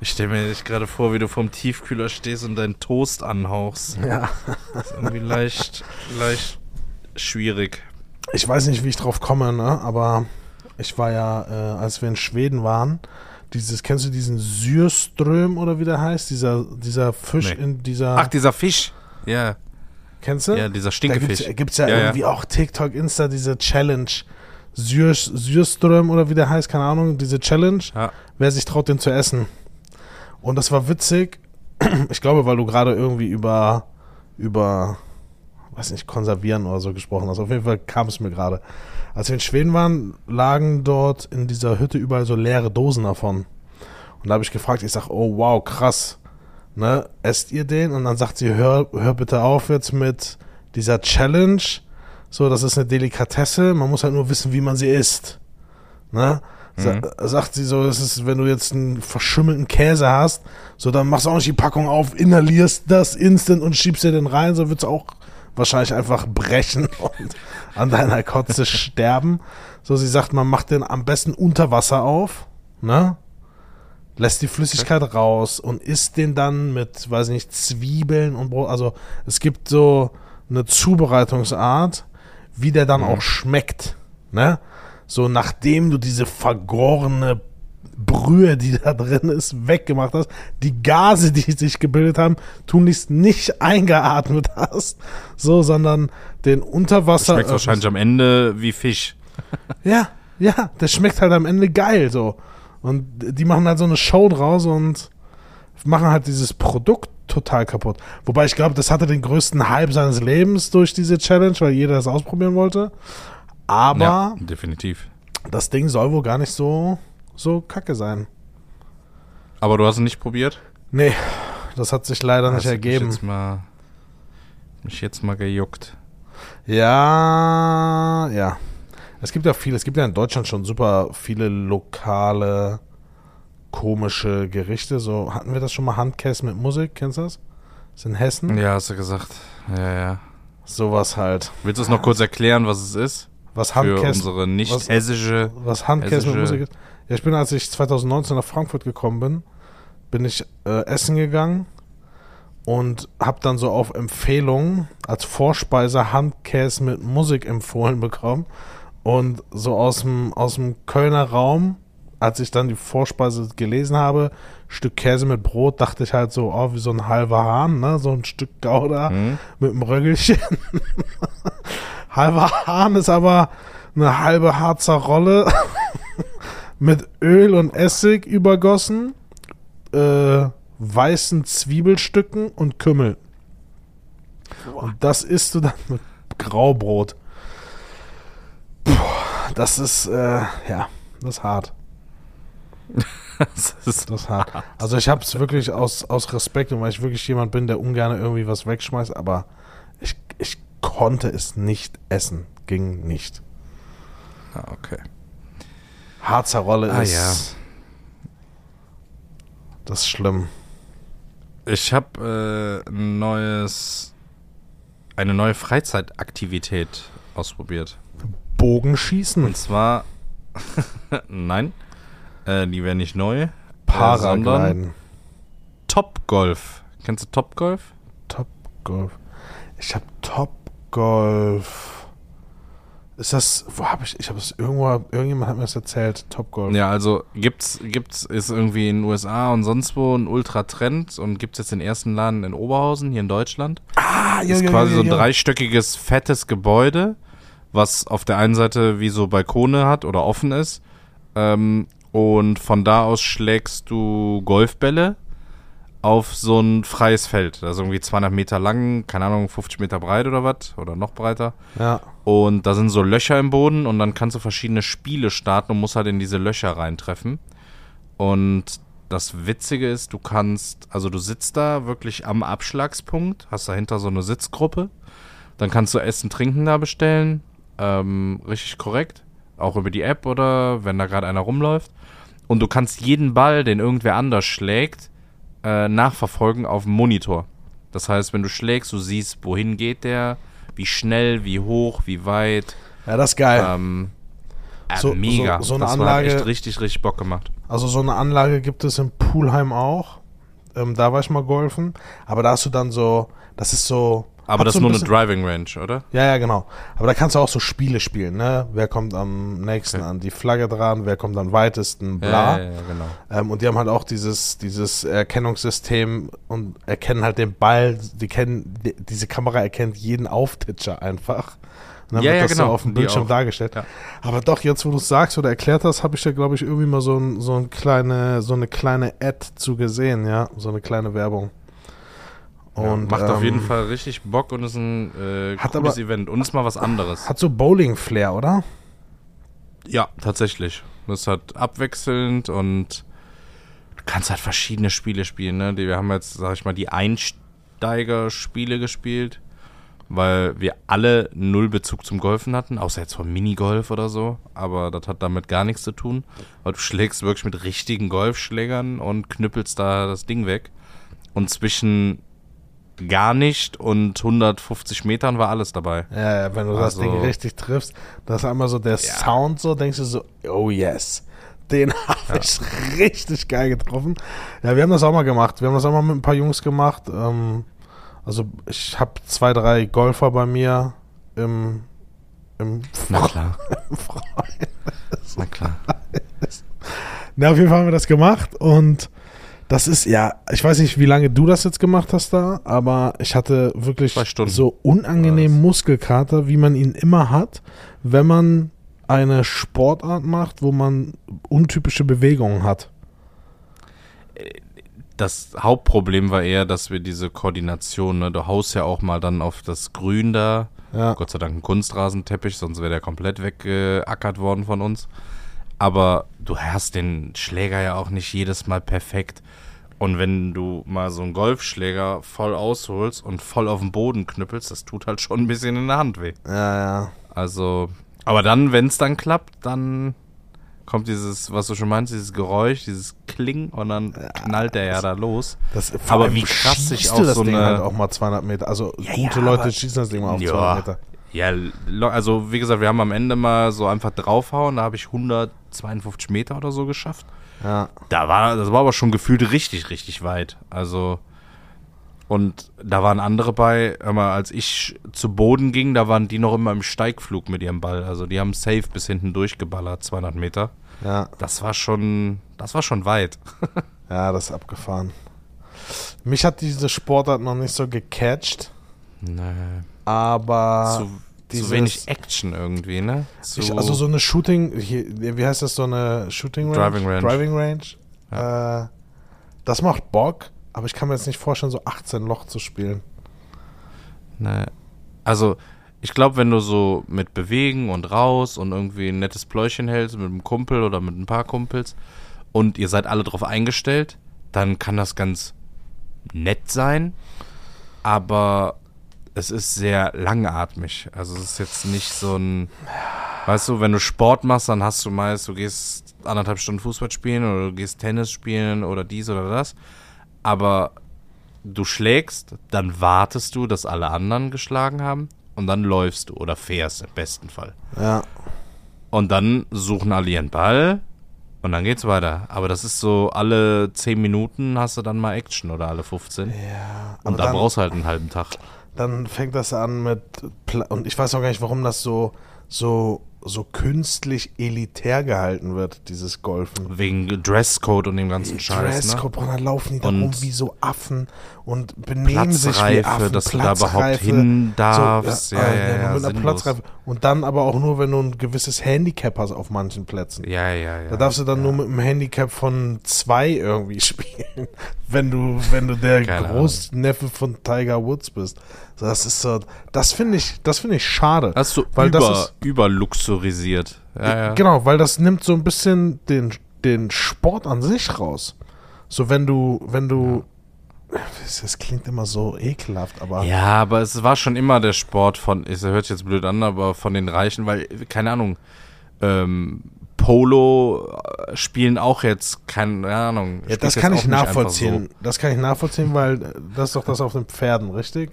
Ich stelle mir echt gerade vor, wie du vorm Tiefkühler stehst und deinen Toast anhauchst. Ja. Das ist irgendwie leicht, leicht schwierig. Ich weiß nicht, wie ich drauf komme, ne? aber ich war ja, äh, als wir in Schweden waren, dieses, kennst du diesen Syrström oder wie der heißt? Dieser, dieser Fisch Nee. in dieser, Ach, dieser Fisch. Ja, kennst du? ja, dieser Da Stinkefisch. gibt's, gibt's ja, Ja, ja. irgendwie auch TikTok, Insta, diese Challenge. Syr, Syrström oder wie der heißt, keine Ahnung, diese Challenge. Ja. Wer sich traut, den zu essen. Und das war witzig. Ich glaube, weil du gerade irgendwie über, über, weiß nicht, konservieren oder so gesprochen hast. Auf jeden Fall kam es mir gerade. Als wir in Schweden waren, lagen dort in dieser Hütte überall so leere Dosen davon. Und da habe ich gefragt, ich sag, oh wow, krass. Ne, esst ihr den? Und dann sagt sie, hör, hör bitte auf jetzt mit dieser Challenge. So, das ist eine Delikatesse. Man muss halt nur wissen, wie man sie isst. Ne? Sa Mhm. Sagt sie so, das ist, wenn du jetzt einen verschimmelten Käse hast, so dann machst du auch nicht die Packung auf, inhalierst das instant und schiebst dir den rein, so wird's auch, wahrscheinlich einfach brechen und an deiner Kotze sterben. So, sie sagt, man macht den am besten unter Wasser auf, ne? Lässt die Flüssigkeit raus und isst den dann mit, weiß ich nicht, Zwiebeln und Brot. Also es gibt so eine Zubereitungsart, wie der dann Mhm. auch schmeckt, ne? So nachdem du diese vergorene Brühe, die da drin ist, weggemacht hast, die Gase, die sich gebildet haben, tunlichst nicht eingeatmet hast, so, sondern den Unterwasser. Schmeckt wahrscheinlich am Ende wie Fisch. Ja, ja, das schmeckt halt am Ende geil, so. Und die machen halt so eine Show draus und machen halt dieses Produkt total kaputt. Wobei ich glaube, das hatte den größten Hype seines Lebens durch diese Challenge, weil jeder das ausprobieren wollte. Aber ja, definitiv. das Ding soll wohl gar nicht so, so kacke sein. Aber du hast es nicht probiert? Nee, das hat sich leider nicht Hast du mich ergeben. Jetzt mal, mich jetzt mal gejuckt. Ja, ja. Es gibt ja viele, es gibt ja in Deutschland schon super viele lokale komische Gerichte. So, hatten wir das schon mal Handkäse mit Musik, kennst du das? Das ist in Hessen. Ja, hast du gesagt. Ja, ja. Sowas halt. Willst du es noch kurz erklären, was es ist? Was Für Handkäse, unsere nicht hessische. was Handkäse mit Musik ist. Ja, ich bin, als ich 2019 nach Frankfurt gekommen bin, bin ich äh, essen gegangen und habe dann so auf Empfehlung als Vorspeise Handkäse mit Musik empfohlen bekommen. Und so aus dem, aus dem Kölner Raum, als ich dann die Vorspeise gelesen habe, Stück Käse mit Brot, dachte ich halt so, oh, wie so ein halber Hahn, ne? so ein Stück Gouda Hm? mit einem Röggelchen. halber Hahn ist aber eine halbe Harzer Rolle mit Öl und Essig übergossen, äh, weißen Zwiebelstücken und Kümmel. Und das isst du dann mit Graubrot. Puh, das ist, äh, ja, das ist hart. Das ist, Das ist hart. Also ich habe es wirklich aus, aus Respekt und weil ich wirklich jemand bin, der ungern irgendwie was wegschmeißt, aber konnte es nicht essen. Ging nicht. ah, okay. Harzer Rolle Ah, ist. ja. Das ist schlimm. Ich habe äh, ein neues, eine neue Freizeitaktivität ausprobiert. Bogenschießen. Und zwar, nein, äh, die wäre nicht neu, äh, Paragliden. Topgolf. Kennst du Topgolf? Top Golf. Ich habe Top Golf. Ist das, wo habe ich, ich habe es irgendwo, irgendjemand hat mir das erzählt, Top Golf. Ja, also gibt's, gibt's, ist irgendwie in den USA und sonst wo ein Ultra-Trend und gibt's jetzt den ersten Laden in Oberhausen, hier in Deutschland. Ah, ja, ist ja, quasi ja, so ein ja. dreistöckiges, fettes Gebäude, was auf der einen Seite wie so Balkone hat oder offen ist. Ähm, und von da aus schlägst du Golfbälle auf so ein freies Feld. Das ist irgendwie 200 Meter lang, keine Ahnung, 50 Meter breit oder was, oder noch breiter. Ja. Und da sind so Löcher im Boden und dann kannst du verschiedene Spiele starten und musst halt in diese Löcher reintreffen. Und das Witzige ist, du kannst, also du sitzt da wirklich am Abschlagspunkt, hast dahinter so eine Sitzgruppe. Dann kannst du Essen, Trinken da bestellen. Ähm, richtig korrekt. Auch über die App oder wenn da gerade einer rumläuft. Und du kannst jeden Ball, den irgendwer anders schlägt, äh, nachverfolgen auf dem Monitor. Das heißt, wenn du schlägst, du siehst, wohin geht der, wie schnell, wie hoch, wie weit. Ja, das ist geil. Ähm, äh, So- mega. so- so eine das Anlage- hat echt richtig, richtig Bock gemacht. Also so eine Anlage gibt es in Pulheim auch. Ähm, da war ich mal golfen. Aber da hast du dann so, das ist so. Aber das so ist ein nur eine Driving Range, oder? Ja, ja, genau. Aber da kannst du auch so Spiele spielen, ne? Wer kommt am nächsten Okay. an die Flagge dran, wer kommt am weitesten, bla. Ja, ja, ja, genau. Ähm, und die haben halt auch dieses, dieses Erkennungssystem und erkennen halt den Ball. Die kennen, die, diese Kamera erkennt jeden Auftitscher einfach. Und dann Ja, wird ja, das genau. so auf dem Bildschirm dargestellt. Ja. Aber doch, jetzt wo du es sagst oder erklärt hast, habe ich da, glaube ich, irgendwie mal so, ein, so, ein kleine, so eine kleine Ad zu gesehen, ja. So eine kleine Werbung. Und macht auf ähm, jeden Fall richtig Bock und ist ein äh, Hat cooles aber- Event. Und ist mal was anderes. Hat so Bowling-Flair, oder? Ja, tatsächlich. Das halt abwechselnd und du kannst halt verschiedene Spiele spielen. Ne? Die, wir haben jetzt, sag ich mal, die Einsteiger-Spiele gespielt, weil wir alle null Bezug zum Golfen hatten, außer jetzt vom Minigolf oder so. Aber das hat damit gar nichts zu tun. Weil du schlägst wirklich mit richtigen Golfschlägern und knüppelst da das Ding weg. Und zwischen gar nicht und 150 Metern war alles dabei. Ja, ja, wenn du das Also- Ding richtig triffst, das ist einmal so der Sound so, denkst du so, oh yes. Den habe ich richtig geil getroffen. Ja, wir haben das auch mal gemacht. Wir haben das auch mal mit ein paar Jungs gemacht. Ähm, also ich habe zwei, drei Golfer bei mir im, im Na klar. Na klar. Na, auf jeden Fall haben wir das gemacht und das ist, ja, ich weiß nicht, wie lange du das jetzt gemacht hast da, aber ich hatte wirklich so unangenehmen Muskelkater, wie man ihn immer hat, wenn man eine Sportart macht, wo man untypische Bewegungen hat. Das Hauptproblem war eher, dass wir diese Koordination, ne, du haust ja auch mal dann auf das Grün da. Ja, Gott sei Dank ein Kunstrasenteppich, sonst wäre der komplett weggeackert worden von uns. Aber du hast den Schläger ja auch nicht jedes Mal perfekt. Und wenn du mal so einen Golfschläger voll ausholst und voll auf den Boden knüppelst, das tut halt schon ein bisschen in der Hand weh. ja, ja. Also, aber dann, wenn es dann klappt, dann kommt dieses, was du schon meinst, dieses Geräusch, dieses Kling und dann knallt der ja da los. Das, Aber wie krass sich auch das so Ding eine- halt auch mal 200 Meter. Also Ja, gute ja, Leute schießen das Ding mal auf Ja. 200 Meter. Ja, also wie gesagt, wir haben am Ende mal so einfach draufhauen, da habe ich 152 Meter oder so geschafft. Ja, Da war, das war aber schon gefühlt richtig, richtig weit. Also, und da waren andere bei, immer als ich zu Boden ging, da waren die noch immer im Steigflug mit ihrem Ball. Also die haben safe bis hinten durchgeballert, 200 Meter. ja, Das war schon, das war schon weit. ja, das ist abgefahren. Mich hat diese Sportart noch nicht so gecatcht, Nee. aber zu, dieses- zu wenig Action irgendwie, ne? Zu, Ich, also so eine Shooting, hier, wie heißt das, so eine Shooting Range? Driving Range. Driving Range. Äh, das macht Bock, aber ich kann mir jetzt nicht vorstellen, so 18 Loch zu spielen. Ne. Also, ich glaube, wenn du so mit Bewegen und raus und irgendwie ein nettes Pläuschen hältst mit einem Kumpel oder mit ein paar Kumpels und ihr seid alle drauf eingestellt, dann kann das ganz nett sein, aber es ist sehr langatmig. Also es ist jetzt nicht so ein, weißt du, wenn du Sport machst, dann hast du meist, du gehst anderthalb Stunden Fußball spielen oder du gehst Tennis spielen oder dies oder das, aber du schlägst, dann wartest du, dass alle anderen geschlagen haben und dann läufst du oder fährst im besten Fall. Ja. Und dann suchen alle ihren Ball und dann geht's weiter. Aber das ist so, alle 10 Minuten hast du dann mal Action oder alle 15. Ja. Und da dann, brauchst du halt einen halben Tag. Dann fängt das an mit, Pla und ich weiß auch gar nicht, warum das so, so, so künstlich elitär gehalten wird, dieses Golfen. Wegen Dresscode und dem ganzen Scheiß. Ne? Dresscode, ne? dann laufen die da rum wie so Affen und benehmen sich wie Platzreife, Affen. dass du da überhaupt Platzreife. hin darfst. So, ja, ja, ja, mit einer sinnlos. Platzreife. Und dann aber auch nur, wenn du ein gewisses Handicap hast auf manchen Plätzen. Ja, ja, ja. Da darfst du dann nur mit einem Handicap von zwei irgendwie spielen, wenn du, wenn du der Keine Großneffe von Tiger Woods bist. Das ist so, das finde ich, das finde ich schade. Hast du weil das über, ist- überluxurisiert. Ja, ja. Genau, weil das nimmt so ein bisschen den, den Sport an sich raus. So wenn du, wenn du, das, klingt immer so ekelhaft, aber Ja, aber es war schon immer der Sport von, es hört sich jetzt blöd an, aber von den Reichen, weil, keine Ahnung, ähm, Polo äh, spielen auch jetzt, keine Ahnung. Ja, das kann ich nachvollziehen. Das kann ich nachvollziehen, weil äh, das ist doch das auf den Pferden, richtig?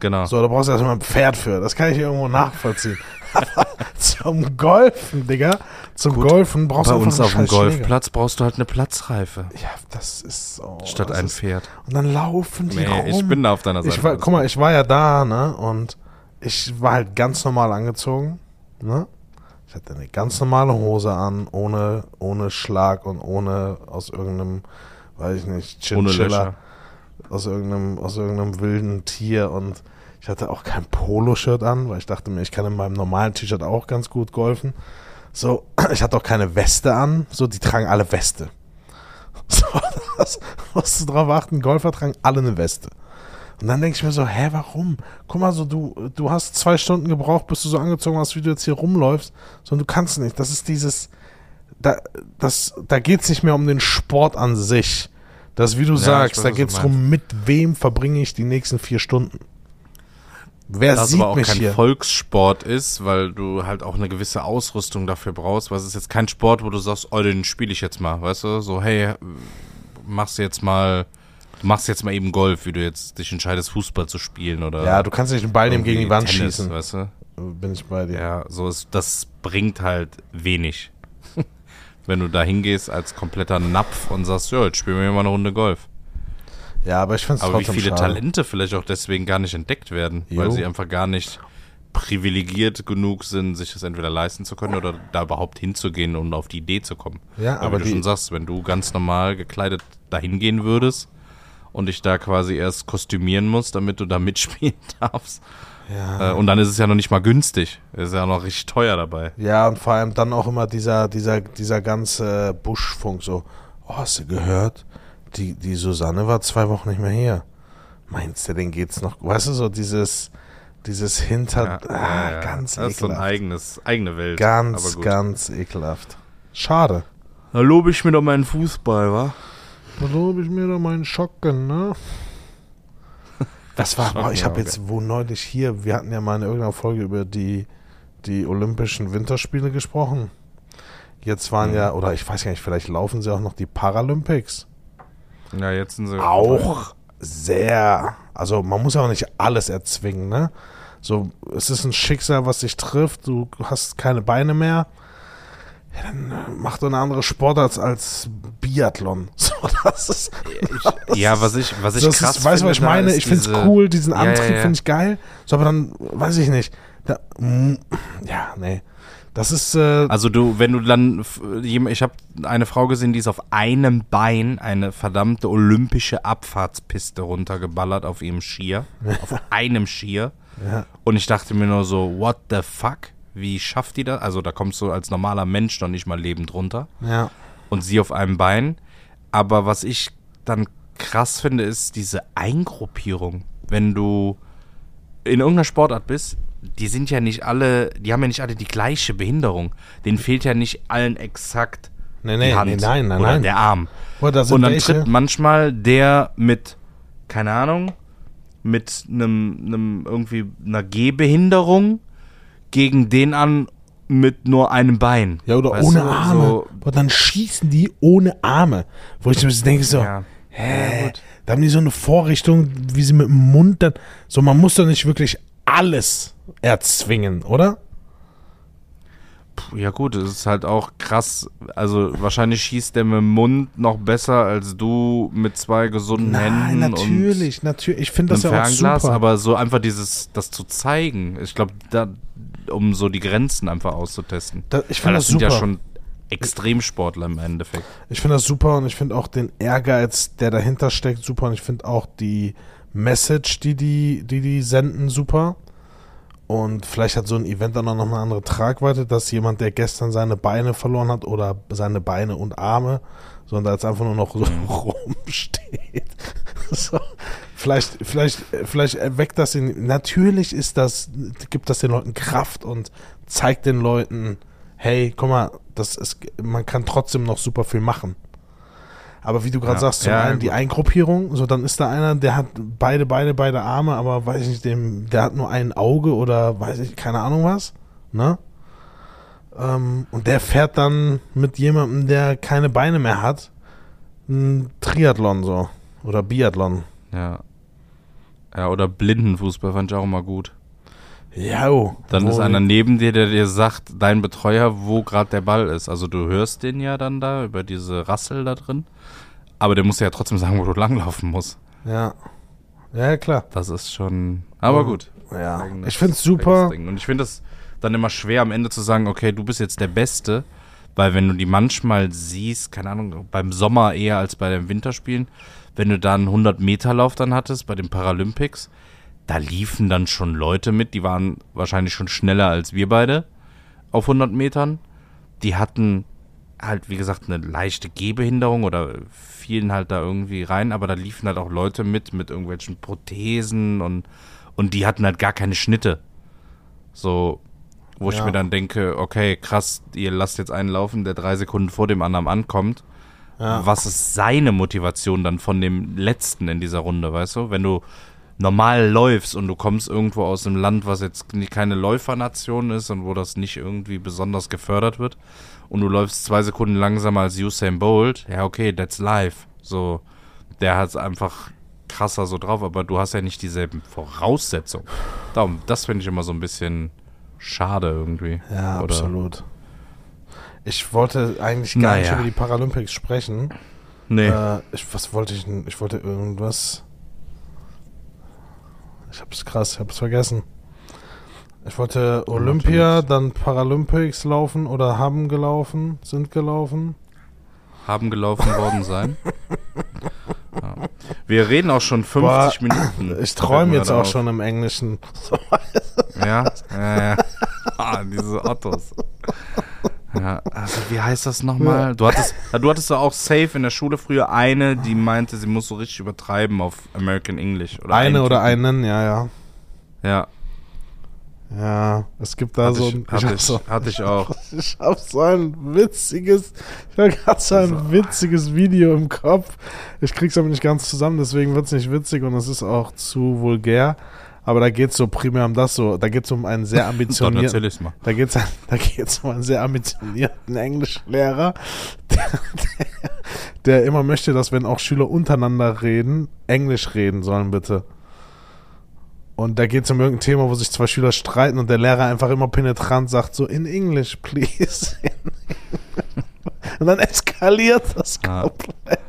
Genau. So, da brauchst du erstmal ein Pferd für. Das kann ich irgendwo nachvollziehen. Zum Golfen, Digga, zum Golfen brauchst Bei du einfach uns auf dem scheiß Schläger. Golfplatz brauchst du halt eine Platzreife. Ja, das ist so. Statt ein ist, Pferd. Und dann laufen die Nee, rum. ich bin da auf deiner Seite. Ich war, guck mal, ich war ja da, ne? Und ich war halt ganz normal angezogen, ne? Ich hatte eine ganz normale Hose an, ohne, ohne Schlag und ohne aus irgendeinem, weiß ich nicht, Ohne Chinchilla, Löcher. Aus irgendeinem, aus irgendeinem wilden Tier und ich hatte auch kein Poloshirt an, weil ich dachte mir, ich kann in meinem normalen T-Shirt auch ganz gut golfen. So, ich hatte auch keine Weste an, so, die tragen alle Weste. So, das musst du drauf achten, Golfer tragen alle eine Weste. Und dann denke ich mir so, hä, warum? Guck mal, so du, du hast zwei Stunden gebraucht, bis du so angezogen hast, wie du jetzt hier rumläufst. So, und du kannst nicht. Das ist dieses, da, das, da geht es nicht mehr um den Sport an sich. Das, wie du ich sagst, weiß, da was geht es darum, mit wem verbringe ich die nächsten vier Stunden. Wer Das sieht aber auch mich kein hier? Volkssport ist, weil du halt auch eine gewisse Ausrüstung dafür brauchst. Weil es ist jetzt kein Sport, wo du sagst, oh, den spiele ich jetzt mal, weißt du? So, hey, machst du jetzt mal Du machst jetzt mal eben Golf, wie du jetzt dich entscheidest, Fußball zu spielen oder. Ja, du kannst nicht den Ball nehmen gegen die Wand Tennis, schießen. Weißt du? Bin ich bei dir. Ja, so ist, das bringt halt wenig. Wenn du da hingehst als kompletter Napf und sagst, ja, jetzt spielen wir mal eine Runde Golf. Ja, aber ich finde es Aber wie viele schade. Talente vielleicht auch deswegen gar nicht entdeckt werden, weil Jo. sie einfach gar nicht privilegiert genug sind, sich das entweder leisten zu können oder da überhaupt hinzugehen und auf die Idee zu kommen. Ja, Weil aber wie du schon sagst, wenn du ganz normal gekleidet dahin gehen würdest und dich da quasi erst kostümieren musst, damit du da mitspielen darfst. Ja. Äh, und dann ist es ja noch nicht mal günstig. Ist ja noch richtig teuer dabei. Ja, und vor allem dann auch immer dieser, dieser, dieser ganze Buschfunk so, oh, hast du gehört? Die, die Susanne war zwei Wochen nicht mehr hier. Meinst du, den geht's noch? Weißt du, so dieses, dieses Hinter, ah, ja, ja. ganz Das ist so ein ekelhaft. eigenes, eigene Welt. ganz, Aber gut. ganz ekelhaft. Schade. Da lobe ich mir doch meinen Fußball, wa? Da lobe ich mir doch meinen Schocken, ne? Das war, boah, ich habe jetzt wo neulich hier, wir hatten ja mal in irgendeiner Folge über die, die Olympischen Winterspiele gesprochen. Jetzt waren Mhm. ja, oder ich weiß gar nicht, vielleicht laufen sie auch noch die Paralympics. Ja, jetzt sind sie. Auch sehr, also man muss ja auch nicht alles erzwingen, ne? So, es ist ein Schicksal, was dich trifft, du hast keine Beine mehr. Ja, dann äh, mach doch eine andere Sportart als Biathlon. So, das ist, Ja, was ich, was ich das krass ist, weißt du, was ich meine? Ich finde es cool, diesen Ja, ja, Antrieb ja. finde ich geil. So, aber dann, weiß ich nicht. Da, mm, ja, nee. Das ist, äh, Also du, wenn du dann, ich habe eine Frau gesehen, die ist auf einem Bein eine verdammte olympische Abfahrtspiste runtergeballert auf ihrem Skier, auf einem Skier. ja, Und ich dachte mir nur so, what the fuck? Wie schafft die das? Also da kommst du als normaler Mensch noch nicht mal lebend runter. ja, und sie auf einem Bein. Aber was ich dann krass finde, ist diese Eingruppierung. Wenn du in irgendeiner Sportart bist, die sind ja nicht alle, die haben ja nicht alle die gleiche Behinderung. Denen fehlt ja nicht allen exakt nee, nee, die Hand nee, nein, nein, oder nein. der Arm. Sind Und dann welche, tritt manchmal der mit, keine Ahnung, mit einem, einem irgendwie einer Gehbehinderung gegen den an mit nur einem Bein. ja, oder Weißt ohne du, Arme. So, Boah, dann schießen die ohne Arme. Wo ich mir so denke, so, ja. hä? da haben die so eine Vorrichtung, wie sie mit dem Mund dann, so, man muss doch nicht wirklich alles erzwingen, oder? Ja gut, es ist halt auch krass. Also wahrscheinlich schießt der mit dem Mund noch besser als du mit zwei gesunden Nein, Händen natürlich, natürlich. Ich und finde das ja auch super. aber so einfach dieses, das zu zeigen. Ich glaube, da, um so die Grenzen einfach auszutesten. Da- ich finde das das sind super. ja schon Extremsportler im Endeffekt. Ich finde das super und ich finde auch den Ehrgeiz, der dahinter steckt, super und ich finde auch die Message, die die, die die senden, super. Und vielleicht hat so ein Event dann auch noch eine andere Tragweite, dass jemand, der gestern seine Beine verloren hat oder seine Beine und Arme, sondern da jetzt einfach nur noch so rumsteht. so. Vielleicht, vielleicht, vielleicht erweckt das ihn. Natürlich ist das, gibt das den Leuten Kraft und zeigt den Leuten, hey, guck mal, das ist, man kann trotzdem noch super viel machen. Aber wie du gerade Ja. sagst, zum Ja, einen die. Eingruppierung, so dann ist da einer, der hat beide Beine, beide Arme, aber weiß ich nicht, dem, der hat nur ein Auge oder weiß ich, keine Ahnung was, ne? Ähm, und der fährt dann mit jemandem, der keine Beine mehr hat, ein Triathlon so. Oder Biathlon. Ja. Ja, oder Blindenfußball fand ich auch immer gut. Ja, oh. Dann ist einer neben dir, der dir sagt, dein Betreuer, wo gerade der Ball ist. Also du hörst den ja dann da über diese Rassel da drin. Aber der muss ja trotzdem sagen, wo du langlaufen musst. Ja. Ja, klar. Das ist schon. Aber Mhm. gut. Ja. Ich find's eigenes super. Und ich finde es dann immer schwer, am Ende zu sagen, okay, du bist jetzt der Beste. Weil wenn du die manchmal siehst, keine Ahnung, beim Sommer eher als bei den Winterspielen, wenn du da einen 100-Meter-Lauf dann hattest bei den Paralympics, da liefen dann schon Leute mit, die waren wahrscheinlich schon schneller als wir beide auf 100 Metern. Die hatten halt, wie gesagt, eine leichte Gehbehinderung oder fielen halt da irgendwie rein, aber da liefen halt auch Leute mit, mit irgendwelchen Prothesen und, und die hatten halt gar keine Schnitte. So, wo ich Ja. mir dann denke, okay, krass, ihr lasst jetzt einen laufen, der drei Sekunden vor dem anderen ankommt. Ja. Was ist seine Motivation dann von dem Letzten in dieser Runde, weißt du? Wenn du normal läufst und du kommst irgendwo aus einem Land, was jetzt keine Läufernation ist und wo das nicht irgendwie besonders gefördert wird und du läufst zwei Sekunden langsamer als Usain Bolt, ja okay, that's life. So, der hat es einfach krasser so drauf, aber du hast ja nicht dieselben Voraussetzungen. Darum, das finde ich immer so ein bisschen schade irgendwie. Ja, Oder- absolut. Ich wollte eigentlich gar nicht Naja. über die Paralympics sprechen. Nee. Äh, ich, was wollte ich denn? Ich wollte irgendwas. Ich hab's krass, ich hab's vergessen. Ich wollte Olympia, dann Paralympics laufen oder haben gelaufen, sind gelaufen. haben gelaufen worden sein. Ja. Wir reden auch schon 50 Minuten. Ich träume jetzt auch gerade schon im Englischen. Auf. Ja, ja, ja. Ah, diese Ottos. Ja, also wie heißt das nochmal? Du hattest, du hattest doch auch safe in der Schule früher eine, die meinte, sie muss so richtig übertreiben auf American English. Oder eine einen oder einen, ja, ja. Ja, Ja, es gibt da hatte, so ich, ein. hatte, ich, so, hatte ich auch. ich hab so ein witziges. Ich hab grad so ein witziges Video im Kopf. Ich krieg's aber nicht ganz zusammen, deswegen wird's nicht witzig und es ist auch zu vulgär. Aber da geht's so primär um das so. Da geht's um einen sehr ambitionierten. Da geht's, da geht's um einen sehr ambitionierten Englischlehrer, der, der, der immer möchte, dass wenn auch Schüler untereinander reden, Englisch reden sollen bitte. Und da geht's um irgendein Thema, wo sich zwei Schüler streiten und der Lehrer einfach immer penetrant sagt so in English, please. und dann eskaliert das Ja. komplett.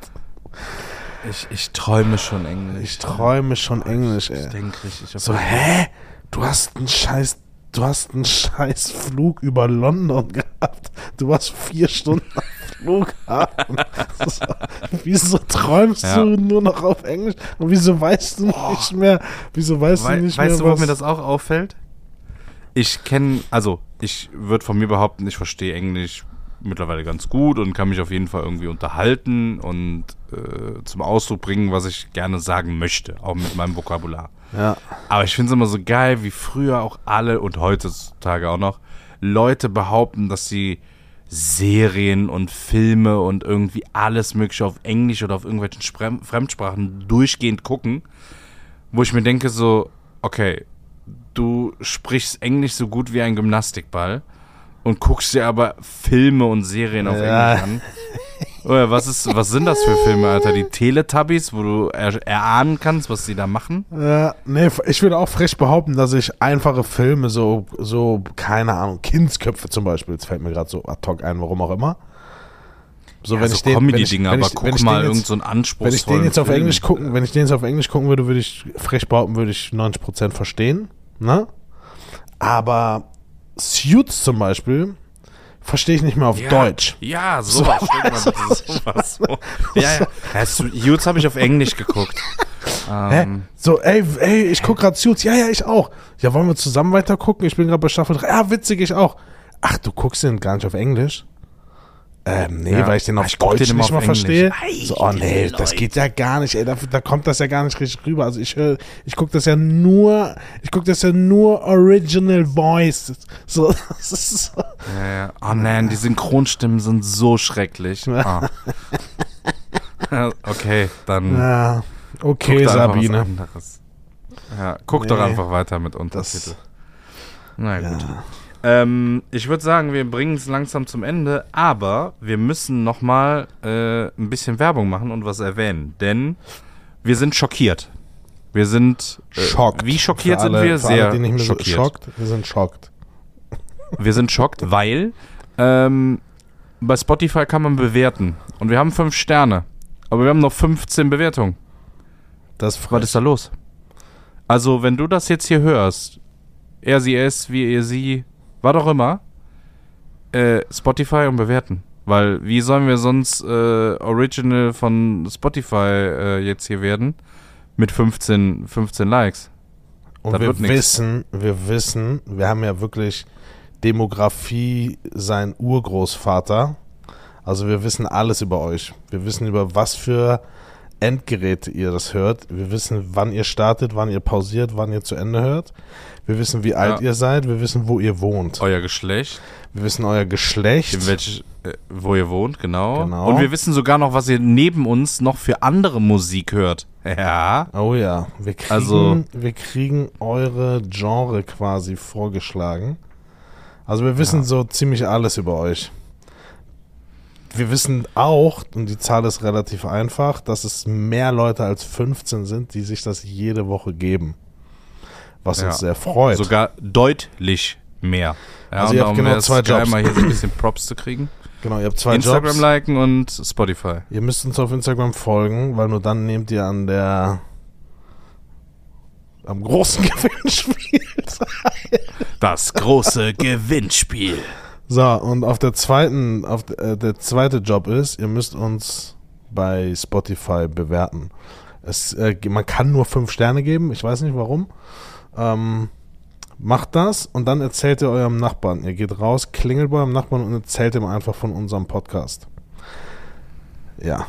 Ich, ich träume schon Englisch. Ich träume schon Englisch, ey. Ich denke richtig. So, hä? Du hast einen scheiß, du hast einen scheiß Flug über London gehabt. Du warst vier Stunden am Flughafen. So, wieso träumst Ja. du nur noch auf Englisch? Und wieso weißt du nicht mehr, wieso weißt Wei du nicht weißt mehr, du, wo mir das auch auffällt? Ich kenne, also ich würde von mir behaupten, ich verstehe Englisch mittlerweile ganz gut und kann mich auf jeden Fall irgendwie unterhalten und äh, zum Ausdruck bringen, was ich gerne sagen möchte, auch mit meinem Vokabular. ja, Aber ich finde es immer so geil, wie früher auch alle und heutzutage auch noch Leute behaupten, dass sie Serien und Filme und irgendwie alles Mögliche auf Englisch oder auf irgendwelchen Sprem Fremdsprachen durchgehend gucken, wo ich mir denke so, okay, du sprichst Englisch so gut wie ein Gymnastikball und guckst dir aber Filme und Serien auf Ja. Englisch an. Oder was ist, was sind das für Filme, Alter? Die Teletubbies, wo du er erahnen kannst, was die da machen? ja, nee, ich würde auch frech behaupten, dass ich einfache Filme, so, so, keine Ahnung, Kindsköpfe zum Beispiel, jetzt fällt mir gerade so ad hoc ein, warum auch immer. So, ja, so wenn Comedy-Dinger, wenn aber ich- wenn guck ich mal den irgend jetzt- so einen Wenn ich den jetzt auf Film. Englisch gucken, wenn ich den jetzt auf Englisch gucken würde, würde ich frech behaupten, würde ich 90% verstehen. Ne? Aber Suits zum Beispiel verstehe ich nicht mehr auf ja, Deutsch. Ja, sowas. bitte sowas vor. Ja, ja. ja Su- Youths habe ich auf Englisch geguckt. Ähm, So, ey, ey, ich gucke gerade Suits. Ja, ja, ich auch. Ja, wollen wir zusammen weiter gucken? Ich bin gerade bei Staffel 3. Ja, witzig, ich auch. Ach, du guckst den gar nicht auf Englisch? Ähm, nee, Ja. weil ich den auf Ich guck Deutsch den nicht mal verstehe. Englisch. So, oh nee, das geht ja gar nicht, ey. Da, da kommt das ja gar nicht richtig rüber. Also ich höre, ich gucke das ja nur, ich gucke das ja nur Original Voice. So, das ist so. ja, ja. Oh nein, die Synchronstimmen sind so schrecklich. Ah. Okay, dann Ja, okay, Sabine. Ja, guck doch Nee. einfach weiter mit Untertitel. Das, Na gut. ja. Ähm, ich würde sagen, wir bringen es langsam zum Ende, aber wir müssen noch mal äh, ein bisschen Werbung machen und was erwähnen, denn wir sind schockiert. Wir sind äh, Schockt. Wie schockiert Für sind alle, wir? Sehr alle, schockiert. schockt. Wir sind schockt. Wir sind schockt, weil ähm, bei Spotify kann man bewerten und wir haben fünf Sterne, aber wir haben noch 15 Bewertungen. Das Was ist da los? Also, wenn du das jetzt hier hörst, er, sie, es, wie ihr, sie, was auch immer, äh, Spotify und bewerten. Weil, wie sollen wir sonst äh, Original von Spotify äh, jetzt hier werden? Mit 15, 15 Likes. Und Das wir wissen, wir wissen, wir haben ja wirklich Demografie, sein Urgroßvater. Also wir wissen alles über euch. Wir wissen über was für Endgeräte ihr das hört. Wir wissen, wann ihr startet, wann ihr pausiert, wann ihr zu Ende hört. Wir wissen, wie alt ihr seid. Wir wissen, wo ihr wohnt. Euer Geschlecht, Wir wissen euer Geschlecht. welch, äh, wo ihr wohnt, genau. Genau. Und wir wissen sogar noch, was ihr neben uns noch für andere Musik hört. Ja. Oh ja, wir kriegen, Also- wir kriegen eure Genre quasi vorgeschlagen. Also wir wissen so ziemlich alles über euch. wir wissen auch, und die Zahl ist relativ einfach, dass es mehr Leute als 15 sind, die sich das jede Woche geben. Was Ja. uns sehr freut. Sogar deutlich mehr. Ja, Also ihr habt genau zwei Jobs. mal hier so ein bisschen Props zu kriegen. genau, ihr habt zwei Instagram Jobs. liken und Spotify. Ihr müsst uns auf Instagram folgen, weil nur dann nehmt ihr an der am großen Gewinnspiel. Das große Gewinnspiel. So, und auf der zweiten, auf der, äh, der zweite Job ist, ihr müsst uns bei Spotify bewerten. Es, äh, man kann nur fünf Sterne geben, ich weiß nicht warum. Ähm, macht das und dann erzählt ihr eurem Nachbarn. Ihr geht raus, klingelt bei eurem Nachbarn und erzählt ihm einfach von unserem Podcast. Ja.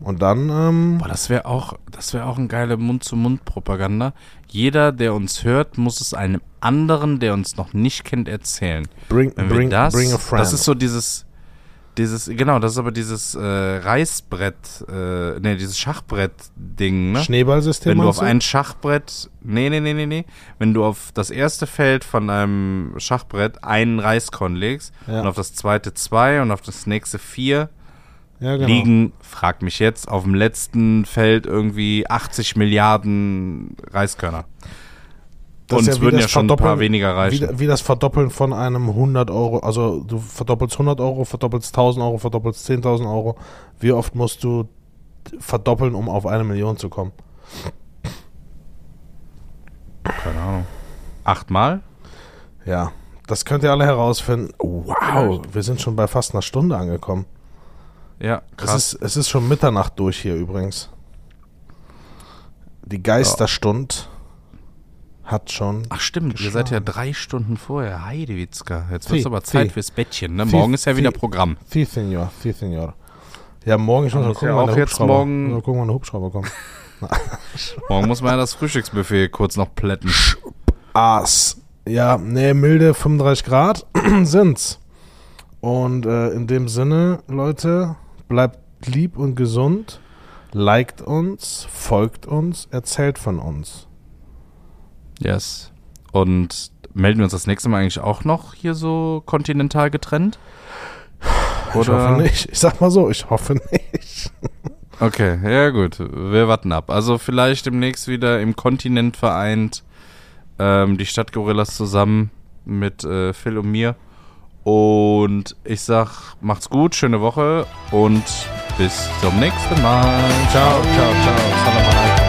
Und dann, ähm, Boah, das wäre auch, das wäre auch eine geile Mund-zu-Mund-Propaganda. Jeder, der uns hört, muss es einem anderen, der uns noch nicht kennt, erzählen. bring, bring, das, bring a friend. das ist so dieses, dieses, genau, das ist aber dieses äh, Reißbrett, äh, ne, dieses Schachbrett-Ding, ne? Schneeballsystem. Wenn du auf ein Schachbrett, nee, nee, nee, nee, nee, wenn du auf das erste Feld von einem Schachbrett einen Reiskorn legst Ja. und auf das zweite zwei und auf das nächste vier, ja, genau. liegen, frag mich jetzt, auf dem letzten Feld irgendwie 80 Milliarden Reiskörner. Uns ja wie würden das ja schon ein paar Verdoppeln- weniger reichen. Wie, wie das Verdoppeln von einem 100 Euro, also du verdoppelst 100 Euro, verdoppelst 1000 Euro, verdoppelst 10.000 Euro. Wie oft musst du verdoppeln, um auf eine Million zu kommen? Keine Ahnung. Achtmal? Ja, das könnt ihr alle herausfinden. Wow, wir sind schon bei fast einer Stunde angekommen. Ja, Es krass. ist, es ist schon Mitternacht durch hier übrigens. Die Geisterstund hat schon. Ach stimmt, ihr seid ja drei Stunden vorher. Heidewitzka. Jetzt wird es aber Zeit fürs Bettchen. Ne? Morgen ist ja wieder Vieh. Programm. Sí, Senor, sí, Senor. Ja, morgen, muss gucken, ja auch jetzt morgen- mal gucken, wann der Hubschrauber kommt. Morgen muss man ja das Frühstücksbuffet kurz noch plätten. Aas. Ja, nee, milde 35 Grad sind's. Und äh, in dem Sinne, Leute, bleibt lieb und gesund, liked uns, folgt uns, erzählt von uns. Yes. Und melden wir uns das nächste Mal eigentlich auch noch hier so kontinental getrennt? Ich hoffe nicht. Ich sag mal so, ich hoffe nicht. Okay, ja gut. Wir warten ab. Also vielleicht demnächst wieder im Kontinent vereint. Ähm, die Stadtgorillas zusammen mit äh, Phil und mir. Und ich sag, macht's gut, schöne Woche und bis zum nächsten Mal. Ciao, ciao, ciao. Salam alaikum.